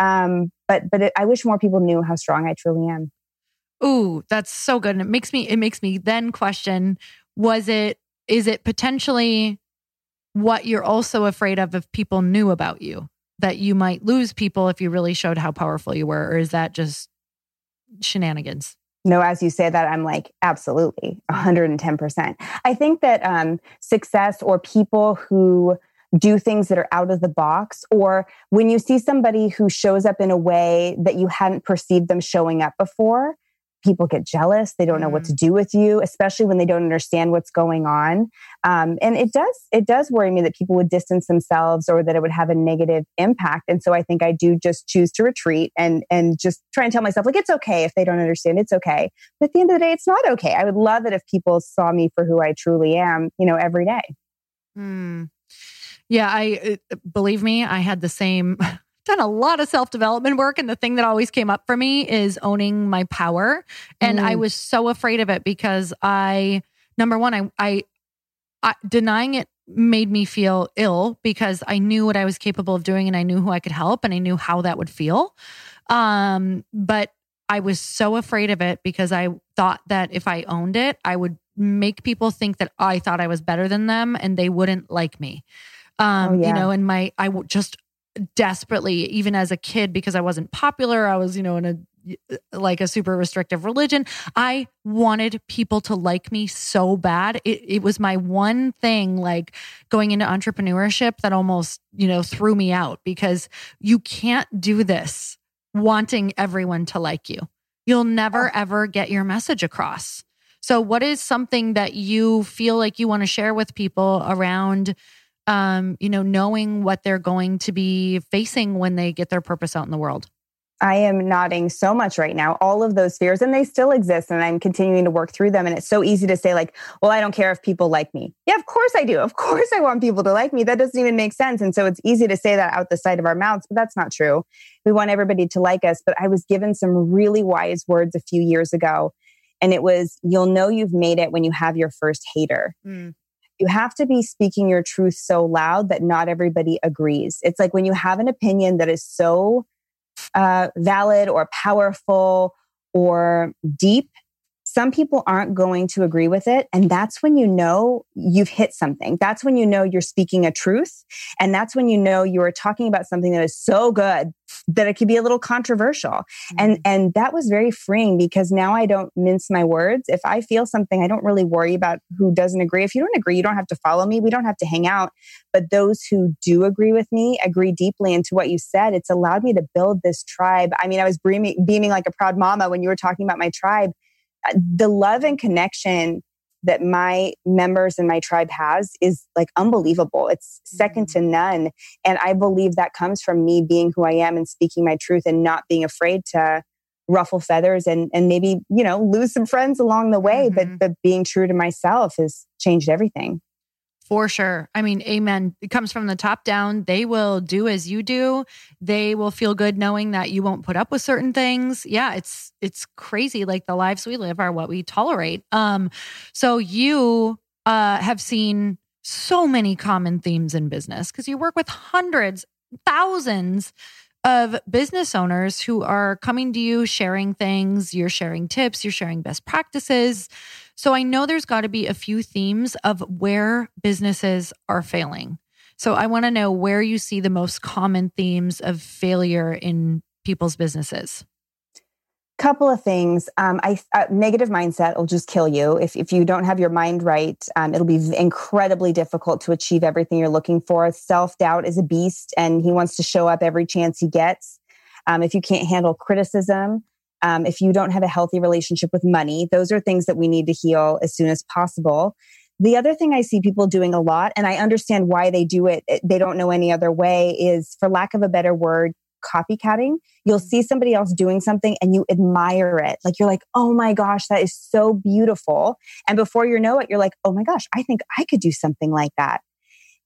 Um, but but it, I wish more people knew how strong I truly am. Ooh, that's so good. And it makes me it makes me then question: Was it is it potentially what you're also afraid of if people knew about you that you might lose people if you really showed how powerful you were or is that just shenanigans? No as you say that i'm like absolutely 110% i think that um, success or people who do things that are out of the box or when you see somebody who shows up in a way that you hadn't perceived them showing up before people get jealous. They don't know what to mm. do with you, especially when they don't understand what's going on. Um, and it does, it does worry me that people would distance themselves or that it would have a negative impact. And so I think I do just choose to retreat and, and just try and tell myself, like, it's okay if they don't understand. It's okay. But at the end of the day, it's not okay. I would love it if people saw me for who I truly am, you know, every day. Hmm. Yeah, I uh, believe me, I had the same *laughs* done a lot of self development work. And the thing that always came up for me is owning my power. And mm. I was so afraid of it because I, number one, I, I, I, denying it made me feel ill because I knew what I was capable of doing and I knew who I could help and I knew how that would feel. Um, but I was so afraid of it because I thought that if I owned it, I would make people think that I thought I was better than them and they wouldn't like me. Um, oh, yeah. you know, and my, I just desperately, even as a kid, because I wasn't popular. I was, you know, in a like a super restrictive religion. I wanted people to like me so bad. It, it was my one thing, like going into entrepreneurship, that almost, you know, threw me out because you can't do this wanting everyone to like you. You'll never, oh. ever get your message across. So, what is something that you feel like you want to share with people around? Um, you know, knowing what they're going to be facing when they get their purpose out in the world? I am nodding so much right now. All of those fears, and they still exist, and I'm continuing to work through them. And it's so easy to say, like, well, I don't care if people like me. Yeah, of course I do. Of *laughs* course I want people to like me. That doesn't even make sense. And so it's easy to say that out the side of our mouths, but that's not true. We want everybody to like us. But I was given some really wise words a few years ago. And it was, you'll know you've made it when you have your first hater. Mm you have to be speaking your truth so loud that not everybody agrees. It's like when you have an opinion that is so uh, valid or powerful or deep some people aren't going to agree with it. And that's when you know you've hit something. That's when you know you're speaking a truth. And that's when you know you are talking about something that is so good that it could be a little controversial. Mm-hmm. And, and that was very freeing because now I don't mince my words. If I feel something, I don't really worry about who doesn't agree. If you don't agree, you don't have to follow me. We don't have to hang out. But those who do agree with me agree deeply into what you said. It's allowed me to build this tribe. I mean, I was beaming, beaming like a proud mama when you were talking about my tribe the love and connection that my members and my tribe has is like unbelievable. It's 2nd mm-hmm. to none. And I believe that comes from me being who I am and speaking my truth and not being afraid to ruffle feathers and and maybe, you know, lose some friends along the way, mm-hmm. but but being true to myself has changed everything. For sure. I mean, amen. It comes from the top down. They will do as you do. They will feel good knowing that you won't put up with certain things. Yeah, it's it's crazy like the lives we live are what we tolerate. Um so you uh have seen so many common themes in business because you work with hundreds, thousands of business owners who are coming to you sharing things, you're sharing tips, you're sharing best practices. So I know there's got to be a few themes of where businesses are failing. So I want to know where you see the most common themes of failure in people's businesses. Couple of things. Um, I, uh, negative mindset will just kill you. If, if you don't have your mind right um, it'll be incredibly difficult to achieve everything you're looking for. Self-doubt is a beast and he wants to show up every chance he gets. Um, if you can't handle criticism um, if you don't have a healthy relationship with money those are things that we need to heal as soon as possible the other thing I see people doing a lot, and I understand why they do it, they don't know any other way, is for lack of a better word, copycatting. You'll see somebody else doing something and you admire it. Like you're like, oh my gosh, that is so beautiful. And before you know it, you're like, oh my gosh, I think I could do something like that.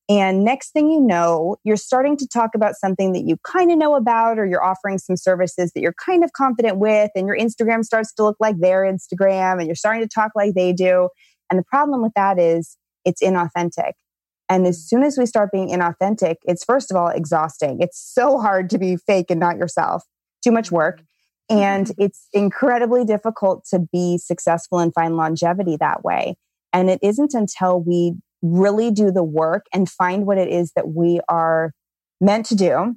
And next thing you know, you're starting to talk about something that you kind of know about, or you're offering some services that you're kind of confident with, and your Instagram starts to look like their Instagram, and you're starting to talk like they do. And the problem with that is it's inauthentic. And as soon as we start being inauthentic, it's first of all exhausting. It's so hard to be fake and not yourself. Too much work. Mm-hmm. And it's incredibly difficult to be successful and find longevity that way. And it isn't until we really do the work and find what it is that we are meant to do.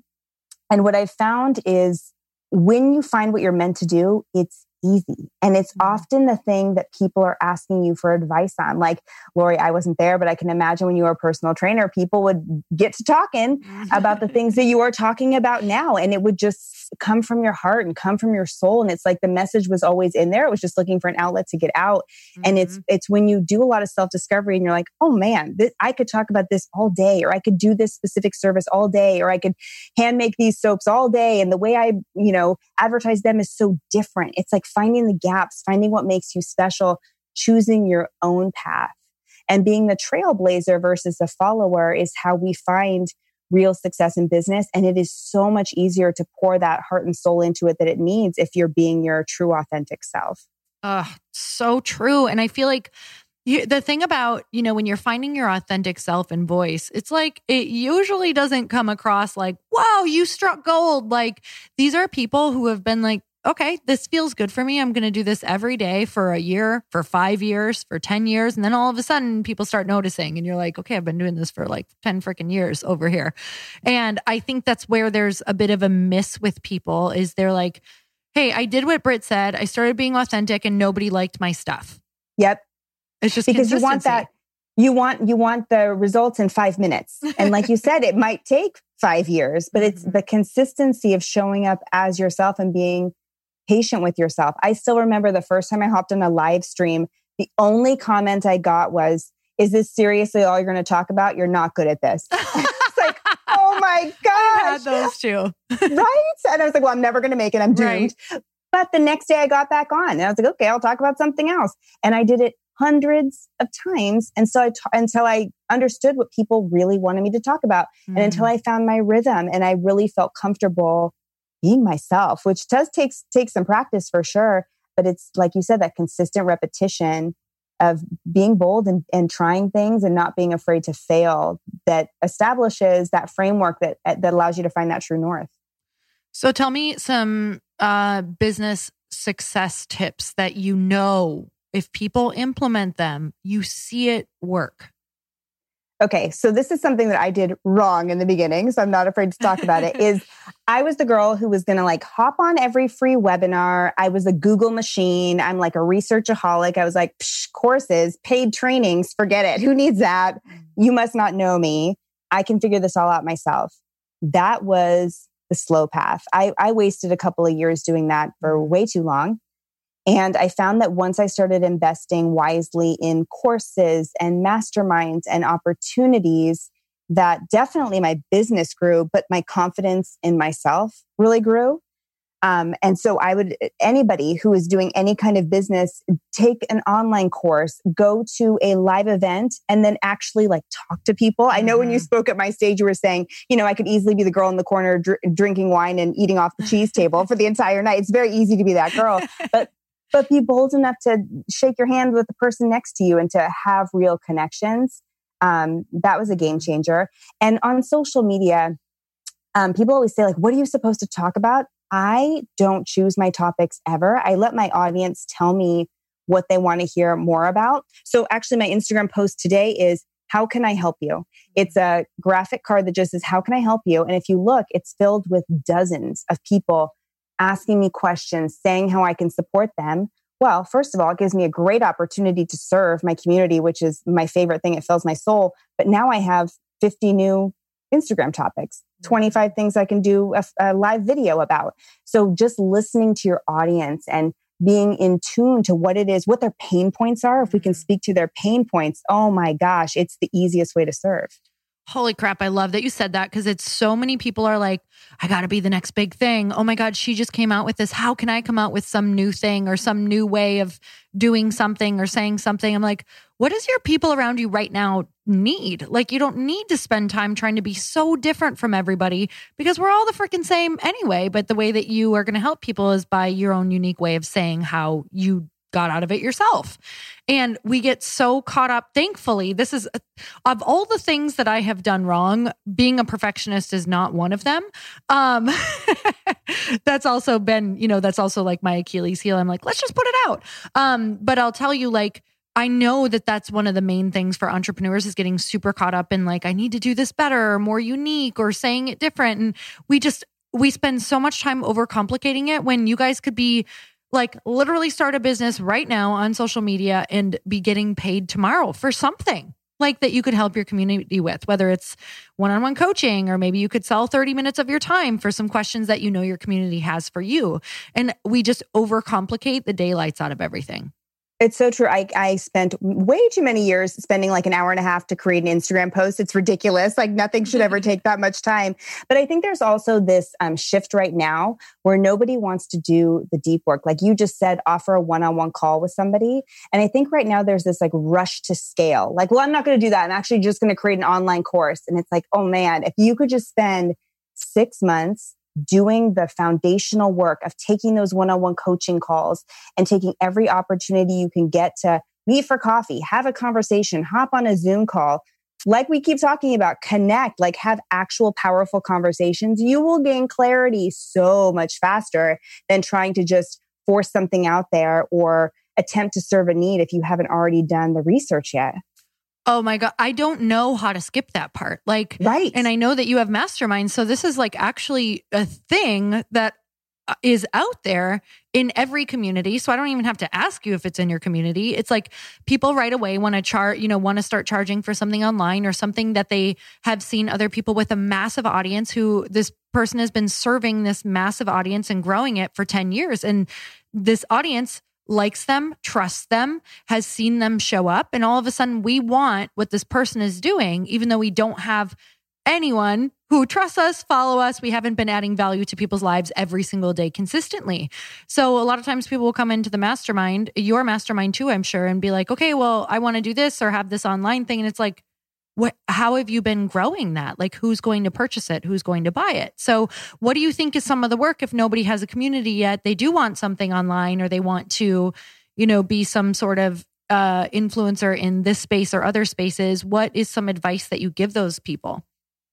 And what I've found is when you find what you're meant to do, it's easy. And it's mm-hmm. often the thing that people are asking you for advice on. Like, Lori, I wasn't there, but I can imagine when you were a personal trainer, people would get to talking about the things that you are talking about now. And it would just come from your heart and come from your soul. And it's like the message was always in there. It was just looking for an outlet to get out. Mm-hmm. And it's, mm-hmm. it's when you do a lot of self discovery and you're like, oh man, this, I could talk about this all day, or I could do this specific service all day, or I could hand make these soaps all day. And the way I, you know, advertise them is so different. It's like finding the gaps, finding what makes you special, choosing your own path. And being the trailblazer versus the follower is how we find real success in business. And it is so much easier to pour that heart and soul into it that it needs if you're being your true, authentic self. Oh, so true. And I feel like you, the thing about, you know, when you're finding your authentic self and voice, it's like it usually doesn't come across like, wow, you struck gold. Like these are people who have been like, okay, this feels good for me. I'm going to do this every day for a year, for five years, for 10 years. And then all of a sudden people start noticing and you're like, okay, I've been doing this for like 10 freaking years over here. And I think that's where there's a bit of a miss with people is they're like, hey, I did what Britt said. I started being authentic and nobody liked my stuff. Yep. It's just because you want that you want you want the results in 5 minutes. *laughs* And like you said, it might take 5 years, but it's mm-hmm. the consistency of showing up as yourself and being patient with yourself. I still remember the first time I hopped on a live stream, the only comment I got was, Is this seriously all you're going to talk about? You're not good at this. *laughs* it's like, oh my *laughs* gosh. Those too. *laughs* right? And I was like, Well, I'm never going to make it. I'm doomed. Right. But the next day I got back on and I was like, okay, I'll talk about something else. And I did it hundreds of times. And so I t- until I understood what people really wanted me to talk about mm. and until mm. I found my rhythm and I really felt comfortable being myself, which does take, take some practice for sure. But it's like you said, that consistent repetition of being bold and, and trying things and not being afraid to fail that establishes that framework that, that allows you to find that true north. So tell me some uh, business success tips that you know if people implement them, you see it work. Okay, so this is something that I did wrong in the beginning, so I'm not afraid to talk about it. *laughs* Is I was the girl who was going to like hop on every free webinar. I was a Google machine. I'm like a researchaholic. I was like courses, paid trainings, forget it. Who needs that? Mm. You must not know me. I can figure this all out myself. That was the slow path. I, I wasted a couple of years doing that for mm. way too long. And I found that once I started investing wisely in courses and masterminds and opportunities, that definitely my business grew, but my confidence in myself really grew. Um, and so I would, anybody who is doing any kind of business, take an online course, go to a live event, and then actually like talk to people. I know when you mm-hmm. spoke at my stage, you were saying, you know, I could easily be the girl in the corner dr- drinking wine and eating off the cheese table for the entire night. It's very easy to be that girl, but but be bold enough to shake your hand with the person next to you and to have real connections. Um, that was a game changer. And on social media, um, people always say like, "What are you supposed to talk about?" I don't choose my topics ever. I let my audience tell me what they want to hear more about. So actually my Instagram post today is how can I help you? It's a graphic card that just says, How can I help you? And if you look, it's filled with dozens of people asking me questions, saying how I can support them. Well, first of all, it gives me a great opportunity to serve my community, which is my favorite thing. It fills my soul. But now I have 50 new Instagram topics, mm-hmm. 25 things I can do a, a live video about. So just listening to your audience and being in tune to what it is, what their pain points are. If we can mm-hmm. speak to their pain points, oh my gosh, it's the easiest way to serve. Holy crap. I love that you said that because it's so many people are like, I got to be the next big thing. Oh my God, she just came out with this. How can I come out with some new thing or some new way of doing something or saying something? I'm like, what does your people around you right now need? Like, you don't need to spend time trying to be so different from everybody because we're all the freaking same anyway. But the way that you are going to help people is by your own unique way of saying how you got out of it yourself. And we get so caught up. Thankfully, this is of all the things that I have done wrong, being a perfectionist is not one of them. Um, *laughs* that's also been, you know, that's also like my Achilles heel. I'm like, let's just put it out. Um, but I'll tell you, like, I know that that's one of the main things for entrepreneurs is getting super caught up in like, I need to do this better or more unique or saying it different. And we just, we spend so much time overcomplicating it when you guys could be like literally start a business right now on social media and be getting paid tomorrow for something like that you could help your community with, whether it's one on one coaching or maybe you could sell 30 minutes of your time for some questions that you know your community has for you. And we just overcomplicate the daylights out of everything. It's so true. I, I spent way too many years spending like an hour and a half to create an Instagram post. It's ridiculous. Like nothing should ever take that much time. But I think there's also this um, shift right now where nobody wants to do the deep work. Like you just said, offer a one on one call with somebody. And I think right now there's this like rush to scale. Like, well, I'm not going to do that. I'm actually just going to create an online course. And it's like, oh man, if you could just spend six months doing the foundational work of taking those one on one coaching calls and taking every opportunity you can get to meet for coffee, have a conversation, hop on a Zoom call. Like we keep talking about, connect, like have actual powerful conversations. You will gain clarity so much faster than trying to just force something out there or attempt to serve a need if you haven't already done the research yet. Oh my God. I don't know how to skip that part. Like, right. And I know that you have masterminds. So this is like actually a thing that uh, out there in every community. So I don't even have to ask you if it's in your community. It's like people right away want to chart, you know, want to start charging for something online or something that they have seen other people with a massive audience who this person has been serving this massive audience and growing it for 10 years. And this audience likes them, trusts them, has seen them show up. And all of a sudden, we want what this person is doing, even though we don't have anyone who trusts us, follow us. We haven't been adding value to people's lives every single day consistently. So a lot of times people will come into the mastermind, your mastermind too, I'm sure, and be like, okay, well, I want to do this or have this online thing. And it's like, what how have you been growing that like who's going to purchase it who's going to buy it so what do you think is some of the work if nobody has a community yet they do want something online or they want to you know be some sort of uh, influencer in this space or other spaces what is some advice that you give those people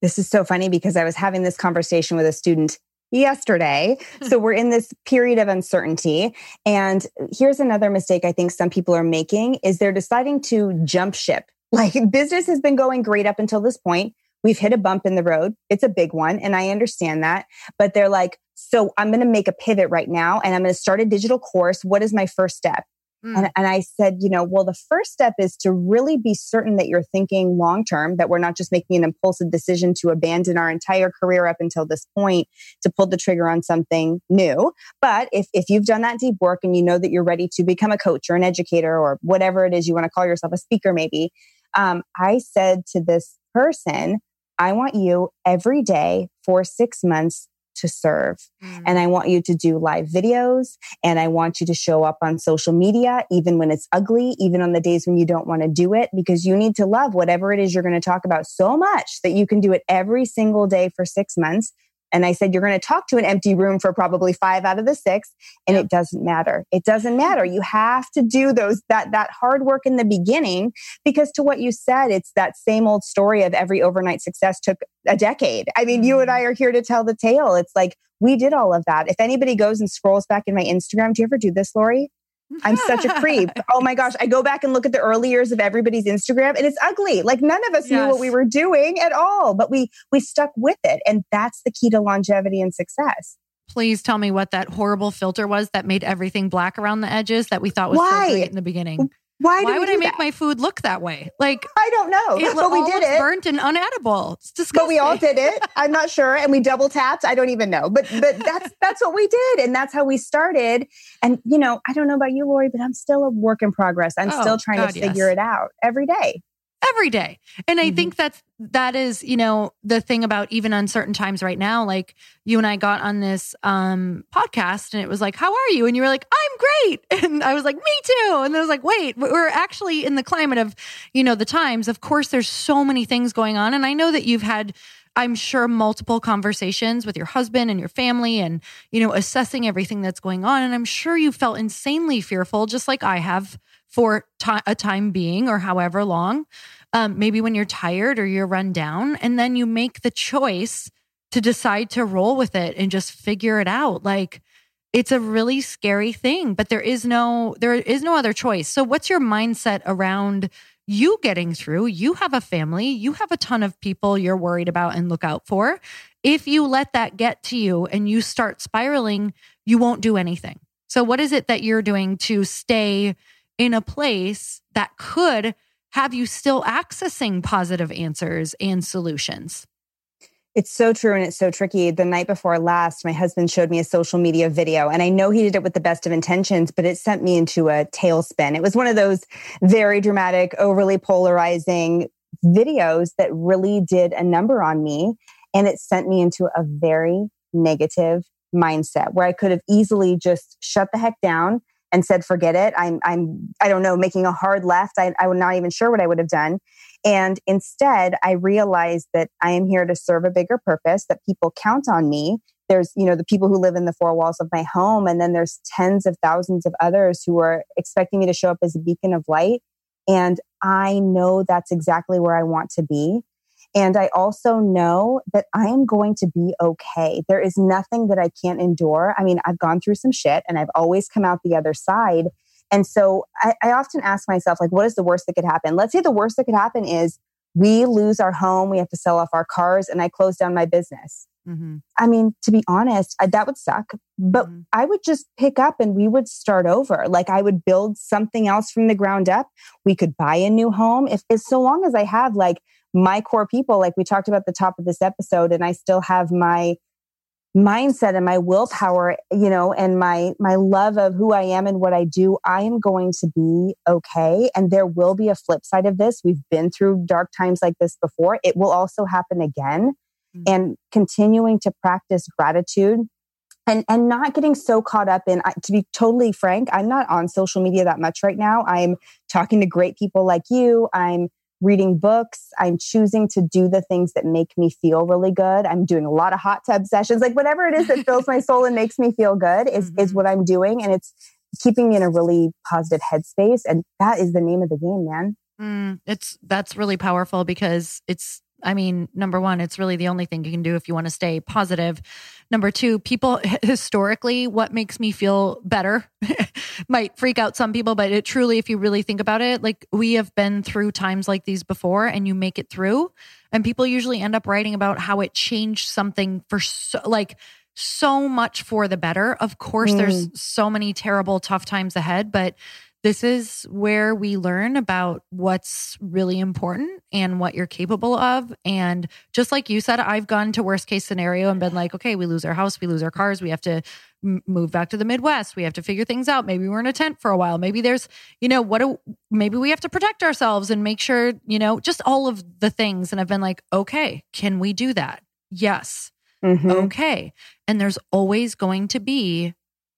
this is so funny because i was having this conversation with a student yesterday. Hmm. so we're in this period of uncertainty. And here's another mistake I think some people are making is they're deciding to jump ship like business has been going great up until this point. We've hit a bump in the road. It's a big one. And I understand that. But they're like, so I'm going to make a pivot right now and I'm going to start a digital course. What is my first step? Mm. And, and I said, you know, well, the first step is to really be certain that you're thinking long term, that we're not just making an impulsive decision to abandon our entire career up until this point to pull the trigger on something new. But if, if you've done that deep work and you know that you're ready to become a coach or an educator or whatever it is you want to call yourself, a speaker maybe, um, I said to this person, I want you every day for six months to serve. Mm. And I want you to do live videos and I want you to show up on social media, even when it's ugly, even on the days when you don't want to do it, because you need to love whatever it is you're going to talk about so much that you can do it every single day for six months and I said, you're going to talk to an empty room for probably five out of the six. And it doesn't matter. It doesn't matter. You have to do those, that, that hard work in the beginning because to what you said, it's that same old story of every overnight success took a decade. I mean, you and I mm. are here to tell the tale. It's like we did all of that. If anybody goes and scrolls back in my Instagram, do you ever do this, Lori? I'm such a creep. *laughs* Oh my gosh. I go back and look at the early years of everybody's Instagram and it's ugly. Like none of us yes. knew what we were doing at all, but we we stuck with it. And that's the key to longevity and success. Please tell me what that horrible filter was that made everything black around the edges that we thought was Why? so great in the beginning. Why, Why would I make that? my food look that way? Like I don't know, it but we did it. Burnt and unedible. It's disgusting. But we all did it. I'm not *laughs* sure, and we double tapped. I don't even know, but but that's that's what we did, and that's how we started. And you know, I don't know about you, Lori, but I'm still a work in progress. I'm oh, still trying God, to figure yes. it out every day every day. And I mm-hmm. think that's that is, you know, the thing about even uncertain times right now. Like you and I got on this um podcast and it was like, How are you? And you were like, I'm great. *laughs* And I was like, Me too. And I was like, wait, we're actually in the climate of, you know, the times. Of course, there's so many things going on. And I know that you've had I'm sure multiple conversations with your husband and your family and, you know, assessing everything that's going on. And I'm sure you felt insanely fearful, just like I have for t- a time being or however long. Um, maybe when you're tired or you're run down, and then you make the choice to decide to roll with it and just figure it out. Like it's a really scary thing, but there is no there is no other choice. So what's your mindset around you getting through? You have a family, you have a ton of people you're worried about and look out for. If you let that get to you and you start spiraling, you won't do anything. So what is it that you're doing to stay in a place that could have you still accessing positive answers and solutions. It's so true and it's so tricky. The night before last, my husband showed me a social media video, and I know he did it with the best of intentions, but it sent me into a tailspin. It was one of those very dramatic, overly polarizing videos that really did a number on me. And it sent me into a very negative mindset where I could have easily just shut the heck down and said, forget it. I'm, I'm, I don't know, making a hard left. I, I'm not even sure what I would have done. And instead, I realized that I am here to serve a bigger purpose, that people count on me. There's, you know, the people who live in the four walls of my home. And then there's tens of thousands of others who are expecting me to show up as a beacon of light. And I know that's exactly where I want to be. And I also know that I am going to be okay. There is nothing that I can't endure. I mean, I've gone through some shit and I've always come out the other side. And so I, I, often ask myself, like, what is the worst that could happen? Let's say the worst that could happen is we lose our home, we have to sell off our cars, and I close down my business. Mm-hmm. I mean, to be honest, I, that would suck, but mm-hmm. I would just pick up and we would start over. Like I would build something else from the ground up. We could buy a new home. If, if so long as I have like my core people, like we talked about at the top of this episode, and I still have my mindset and my willpower, you know, and my my love of who I am and what I do, I am going to be okay. And there will be a flip side of this. We've been through dark times like this before. It will also happen again. Mm-hmm. And continuing to practice gratitude and and not getting so caught up in to be totally frank i'm not on social media that much right now i'm talking to great people like you i'm reading books. I'm choosing to do the things that make me feel really good. I'm doing a lot of hot tub sessions, like whatever it is that *laughs* fills my soul and makes me feel good is, mm-hmm. is what I'm doing. And it's keeping me in a really positive headspace. And that is the name of the game, man. Mm, it's that's really powerful because it's I mean, number one, it's really the only thing you can do if you want to stay positive. Number two, people historically, what makes me feel better *laughs* might freak out some people, but it truly, if you really think about it, like we have been through times like these before and you make it through. And people usually end up writing about how it changed something for so, like, so much for the better. Of course, mm. there's so many terrible, tough times ahead, but this is where we learn about what's really important and what you're capable of. And just like you said, I've gone to worst case scenario and been like, okay, we lose our house, we lose our cars, we have to move back to the Midwest, we have to figure things out. Maybe we're in a tent for a while. Maybe there's, you know, what do, maybe we have to protect ourselves and make sure, you know, just all of the things. And I've been like, okay, can we do that? Yes. Mm-hmm. Okay. And there's always going to be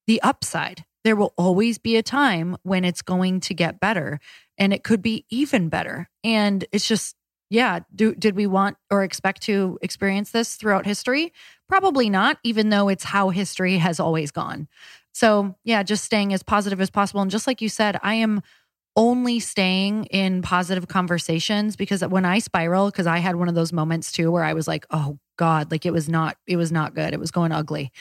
the upside there will always be a time when it's going to get better and it could be even better. And it's just, yeah, do, did we want or expect to experience this throughout history? Probably not, even though it's how history has always gone. So, yeah, just staying as positive as possible. And just like you said, I am only staying in positive conversations because when I spiral, because I had one of those moments too where I was like, oh God, like it was not, it was not good. It was going ugly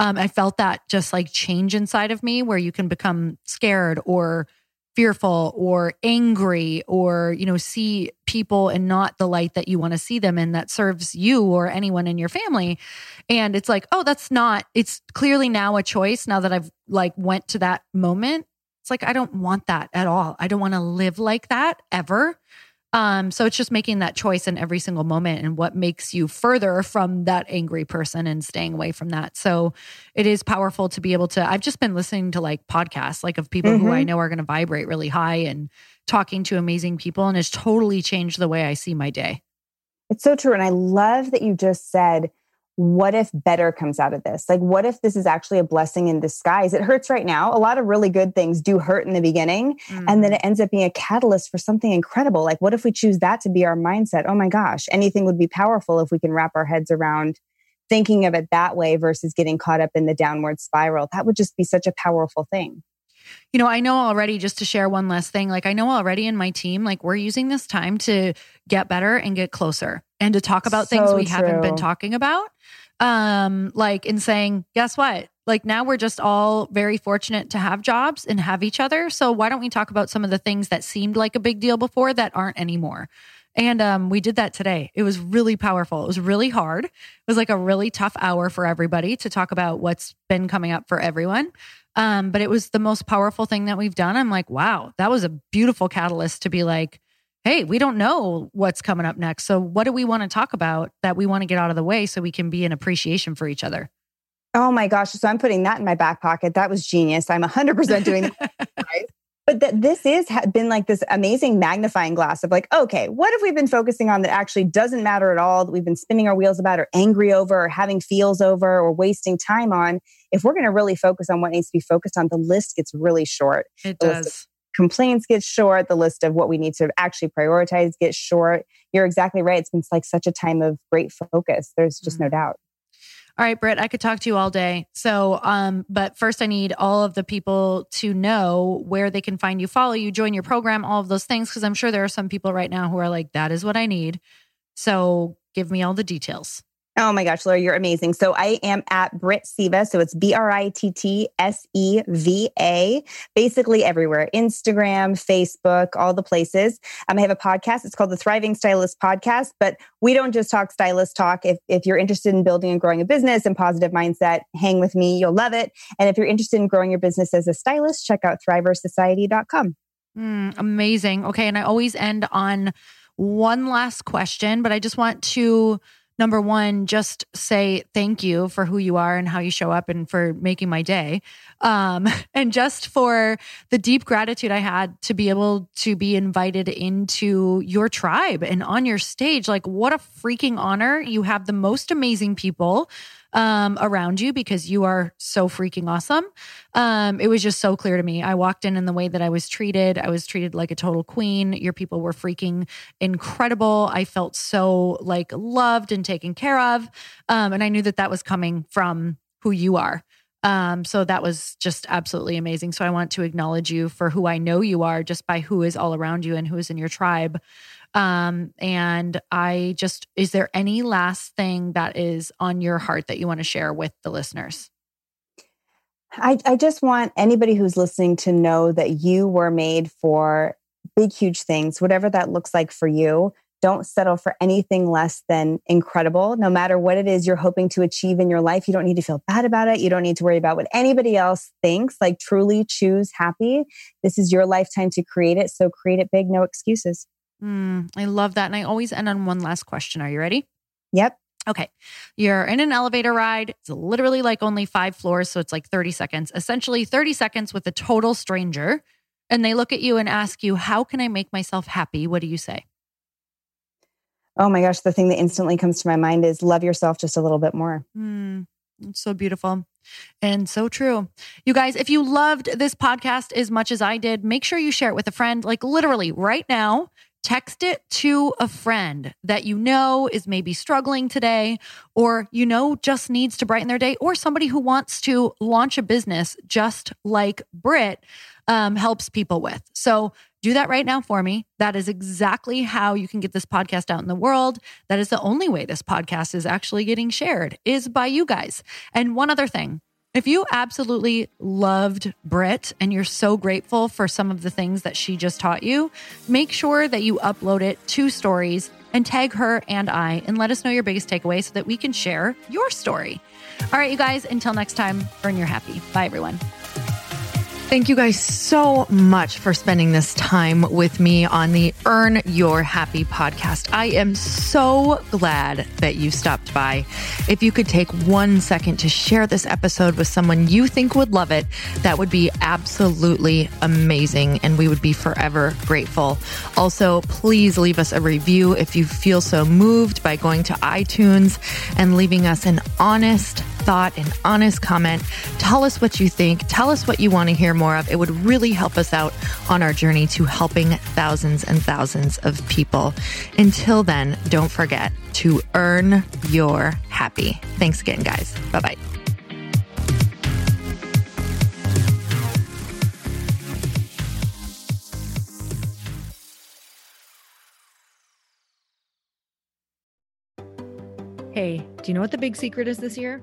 um, I felt that just like change inside of me where you can become scared or fearful or angry or you know see people and not the light that you want to see them in that serves you or anyone in your family. And it's like oh that's not it's clearly now a choice now that i've like went to that moment. It's like i don't want that at all. I don't want to live like that ever um, so it's just making that choice in every single moment and what makes you further from that angry person and staying away from that. So it is powerful to be able to. I've just been listening to like podcasts, like of people mm-hmm. who I mm-hmm. know are going to vibrate really high and talking to amazing people, and it's totally changed the way I see my day. It's so true. And I love that you just said what if better comes out of this? Like, what if this is actually a blessing in disguise? It hurts right now. A lot of really good things do hurt in the beginning, mm. and then mm. it ends up being a catalyst for something incredible. Like, what if we choose that to be our mindset? Oh my gosh, anything would be powerful if we can wrap our heads around thinking of it that way versus getting caught up in the downward spiral. That would just be such a powerful thing. You know, I know already, just to share one last thing, like I know already in my team, like we're using this time to get better and get closer and to talk about so things we true. haven't been talking about. Um, like in saying, guess what? Like now we're just all very fortunate to have jobs and have each other. So why don't we talk about some of the things that seemed like a big deal before that aren't anymore? And um, we did that today. It was really powerful. It was really hard. It was like a really tough hour for everybody to talk about what's been coming up for everyone. Um, but it was the most powerful thing that we've done. I'm like, wow, that was a beautiful catalyst to be like, hey, we don't know what's coming up next. So, what do we want to talk about that we want to get out of the way so we can be in appreciation for each other? Oh my gosh. So, I'm putting that in my back pocket. That was genius. I'm 100% doing *laughs* But that this is been like this amazing magnifying glass of like, okay, what have we been focusing on that actually doesn't matter at all, that we've been spinning our wheels about or angry over or having feels over or wasting time on? If we're going to really focus on what needs to be focused on, the list gets really short. It does complaints gets short, the list of what we need to actually prioritize gets short. You're exactly right. It's been like such a time of great focus. There's just mm-hmm. no doubt. All right, Britt, I could talk to you all day. So, um, but first I need all of the people to know where they can find you, follow you, join your program, all of those things. Cause I'm sure there are some people right now who are like, that is what I need. So give me all the details. Oh my gosh, Lori, you're amazing. So I am at Britt Seva. So it's B R I T T S E V A, basically everywhere Instagram, Facebook, all the places. Um, I have a podcast. It's called the Thriving Stylist Podcast. But we don't just talk stylist talk. If, if you're interested in building and growing a business and positive mindset, hang with me. You'll love it. And if you're interested in growing your business as a stylist, check out thriversociety.com. Mm, amazing. Okay. And I always end on one last question, but I just want to number one, just say thank you for who you are and how you show up and for making my day. Um, *laughs* and just for the deep gratitude I had to be able to be invited into your tribe and on your stage. Like, what a freaking honor. You have the most amazing people um, around you because you are so freaking awesome. Um, it was just so clear to me. I walked in in the way that I was treated. I was treated like a total queen. Your people were freaking incredible. I felt so like loved and taken care of. Um, and I knew that that was coming from who you are. Um, so that was just absolutely amazing. So I want to acknowledge you for who I know you are just by who is all around you and who is in your tribe. Um, and I just, is there any last thing that is on your heart that you want to share with the listeners? I, I just want anybody who's listening to know that you were made for big, huge things, whatever that looks like for you. don't settle for anything less than incredible. No matter what it is you're hoping to achieve in your life, you don't need to feel bad about it. You don't need to worry about what anybody else thinks. Like truly choose happy. This is your lifetime to create it. So create it big, no excuses. Mm, I love that. And I always end on one last question. Are you ready? Yep. Okay. You're in an elevator ride. It's literally like only five floors. So it's like 30 seconds, essentially 30 seconds with a total stranger. And they look at you and ask you, How can I make myself happy? What do you say? Oh my gosh, the thing that instantly comes to my mind is love yourself just a little bit more. Mm, it's so beautiful and so true. You guys, if you loved this podcast as much as I did, make sure you share it with a friend. Like literally right now, text it to a friend that you know is maybe struggling today or you know just needs to brighten their day or somebody who wants to launch a business just like Britt um, helps people with. So do that right now for me. That is exactly how you can get this podcast out in the world. That is the only way this podcast is actually getting shared is by you guys. And one other thing. If you absolutely loved Britt and you're so grateful for some of the things that she just taught you, make sure that you upload it to stories and tag her and I and let us know your biggest takeaway so that we can share your story. All right, you guys, until next time, earn your happy. Bye, everyone. Thank you guys so much for spending this time with me on the Earn Your Happy podcast. I am so glad that you stopped by. If you could take one second to share this episode with someone you think would love it, that would be absolutely amazing. And we would be forever grateful. Also, please leave us a review if you feel so moved by going to iTunes and leaving us an honest, thought, an honest comment. Tell us what you think. Tell us what you want to hear more of. It would really help us out on our journey to helping thousands and thousands of people. Until then, don't forget to earn your happy. Thanks again, guys. Bye bye. Hey, do you know what the big secret is this year?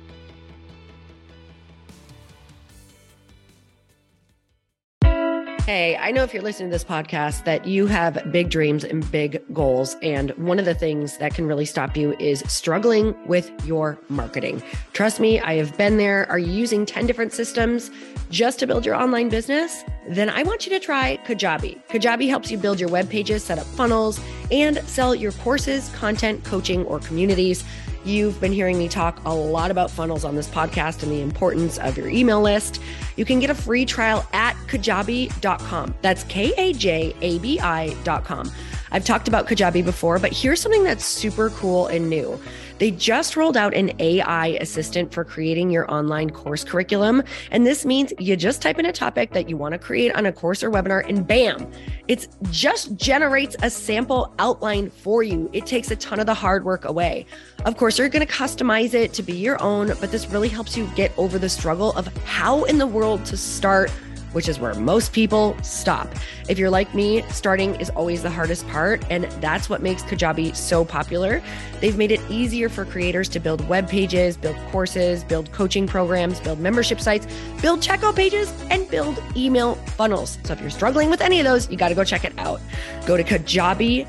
Hey, I know if you're listening to this podcast that you have big dreams and big goals. And one of the things that can really stop you is struggling with your marketing. Trust me, I have been there. Are you using 10 different systems just to build your online business? Then I want you to try Kajabi. Kajabi helps you build your web pages, set up funnels, and sell your courses, content, coaching, or communities. You've been hearing me talk a lot about funnels on this podcast and the importance of your email list. You can get a free trial at kajabi.com. That's K A J A B I.com. I've talked about Kajabi before, but here's something that's super cool and new. They just rolled out an AI assistant for creating your online course curriculum. And this means you just type in a topic that you want to create on a course or webinar, and bam, it just generates a sample outline for you. It takes a ton of the hard work away. Of course, you're going to customize it to be your own, but this really helps you get over the struggle of how in the world to start which is where most people stop. If you're like me, starting is always the hardest part, and that's what makes Kajabi so popular. They've made it easier for creators to build web pages, build courses, build coaching programs, build membership sites, build checkout pages, and build email funnels. So if you're struggling with any of those, you got to go check it out. Go to kajabi.com.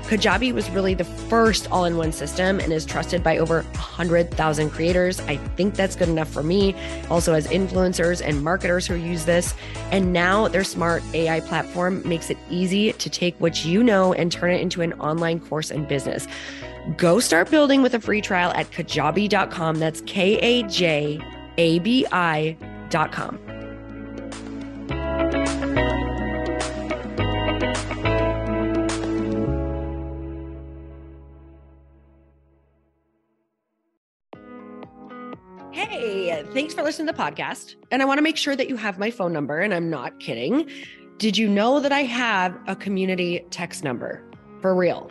Kajabi was really the first all in one system and is trusted by over 100,000 creators. I think that's good enough for me. Also, as influencers and marketers who use this. And now their smart AI platform makes it easy to take what you know and turn it into an online course and business. Go start building with a free trial at kajabi.com. That's K A J A B I.com. Hey, thanks for listening to the podcast. And I want to make sure that you have my phone number, and I'm not kidding. Did you know that I have a community text number? For real.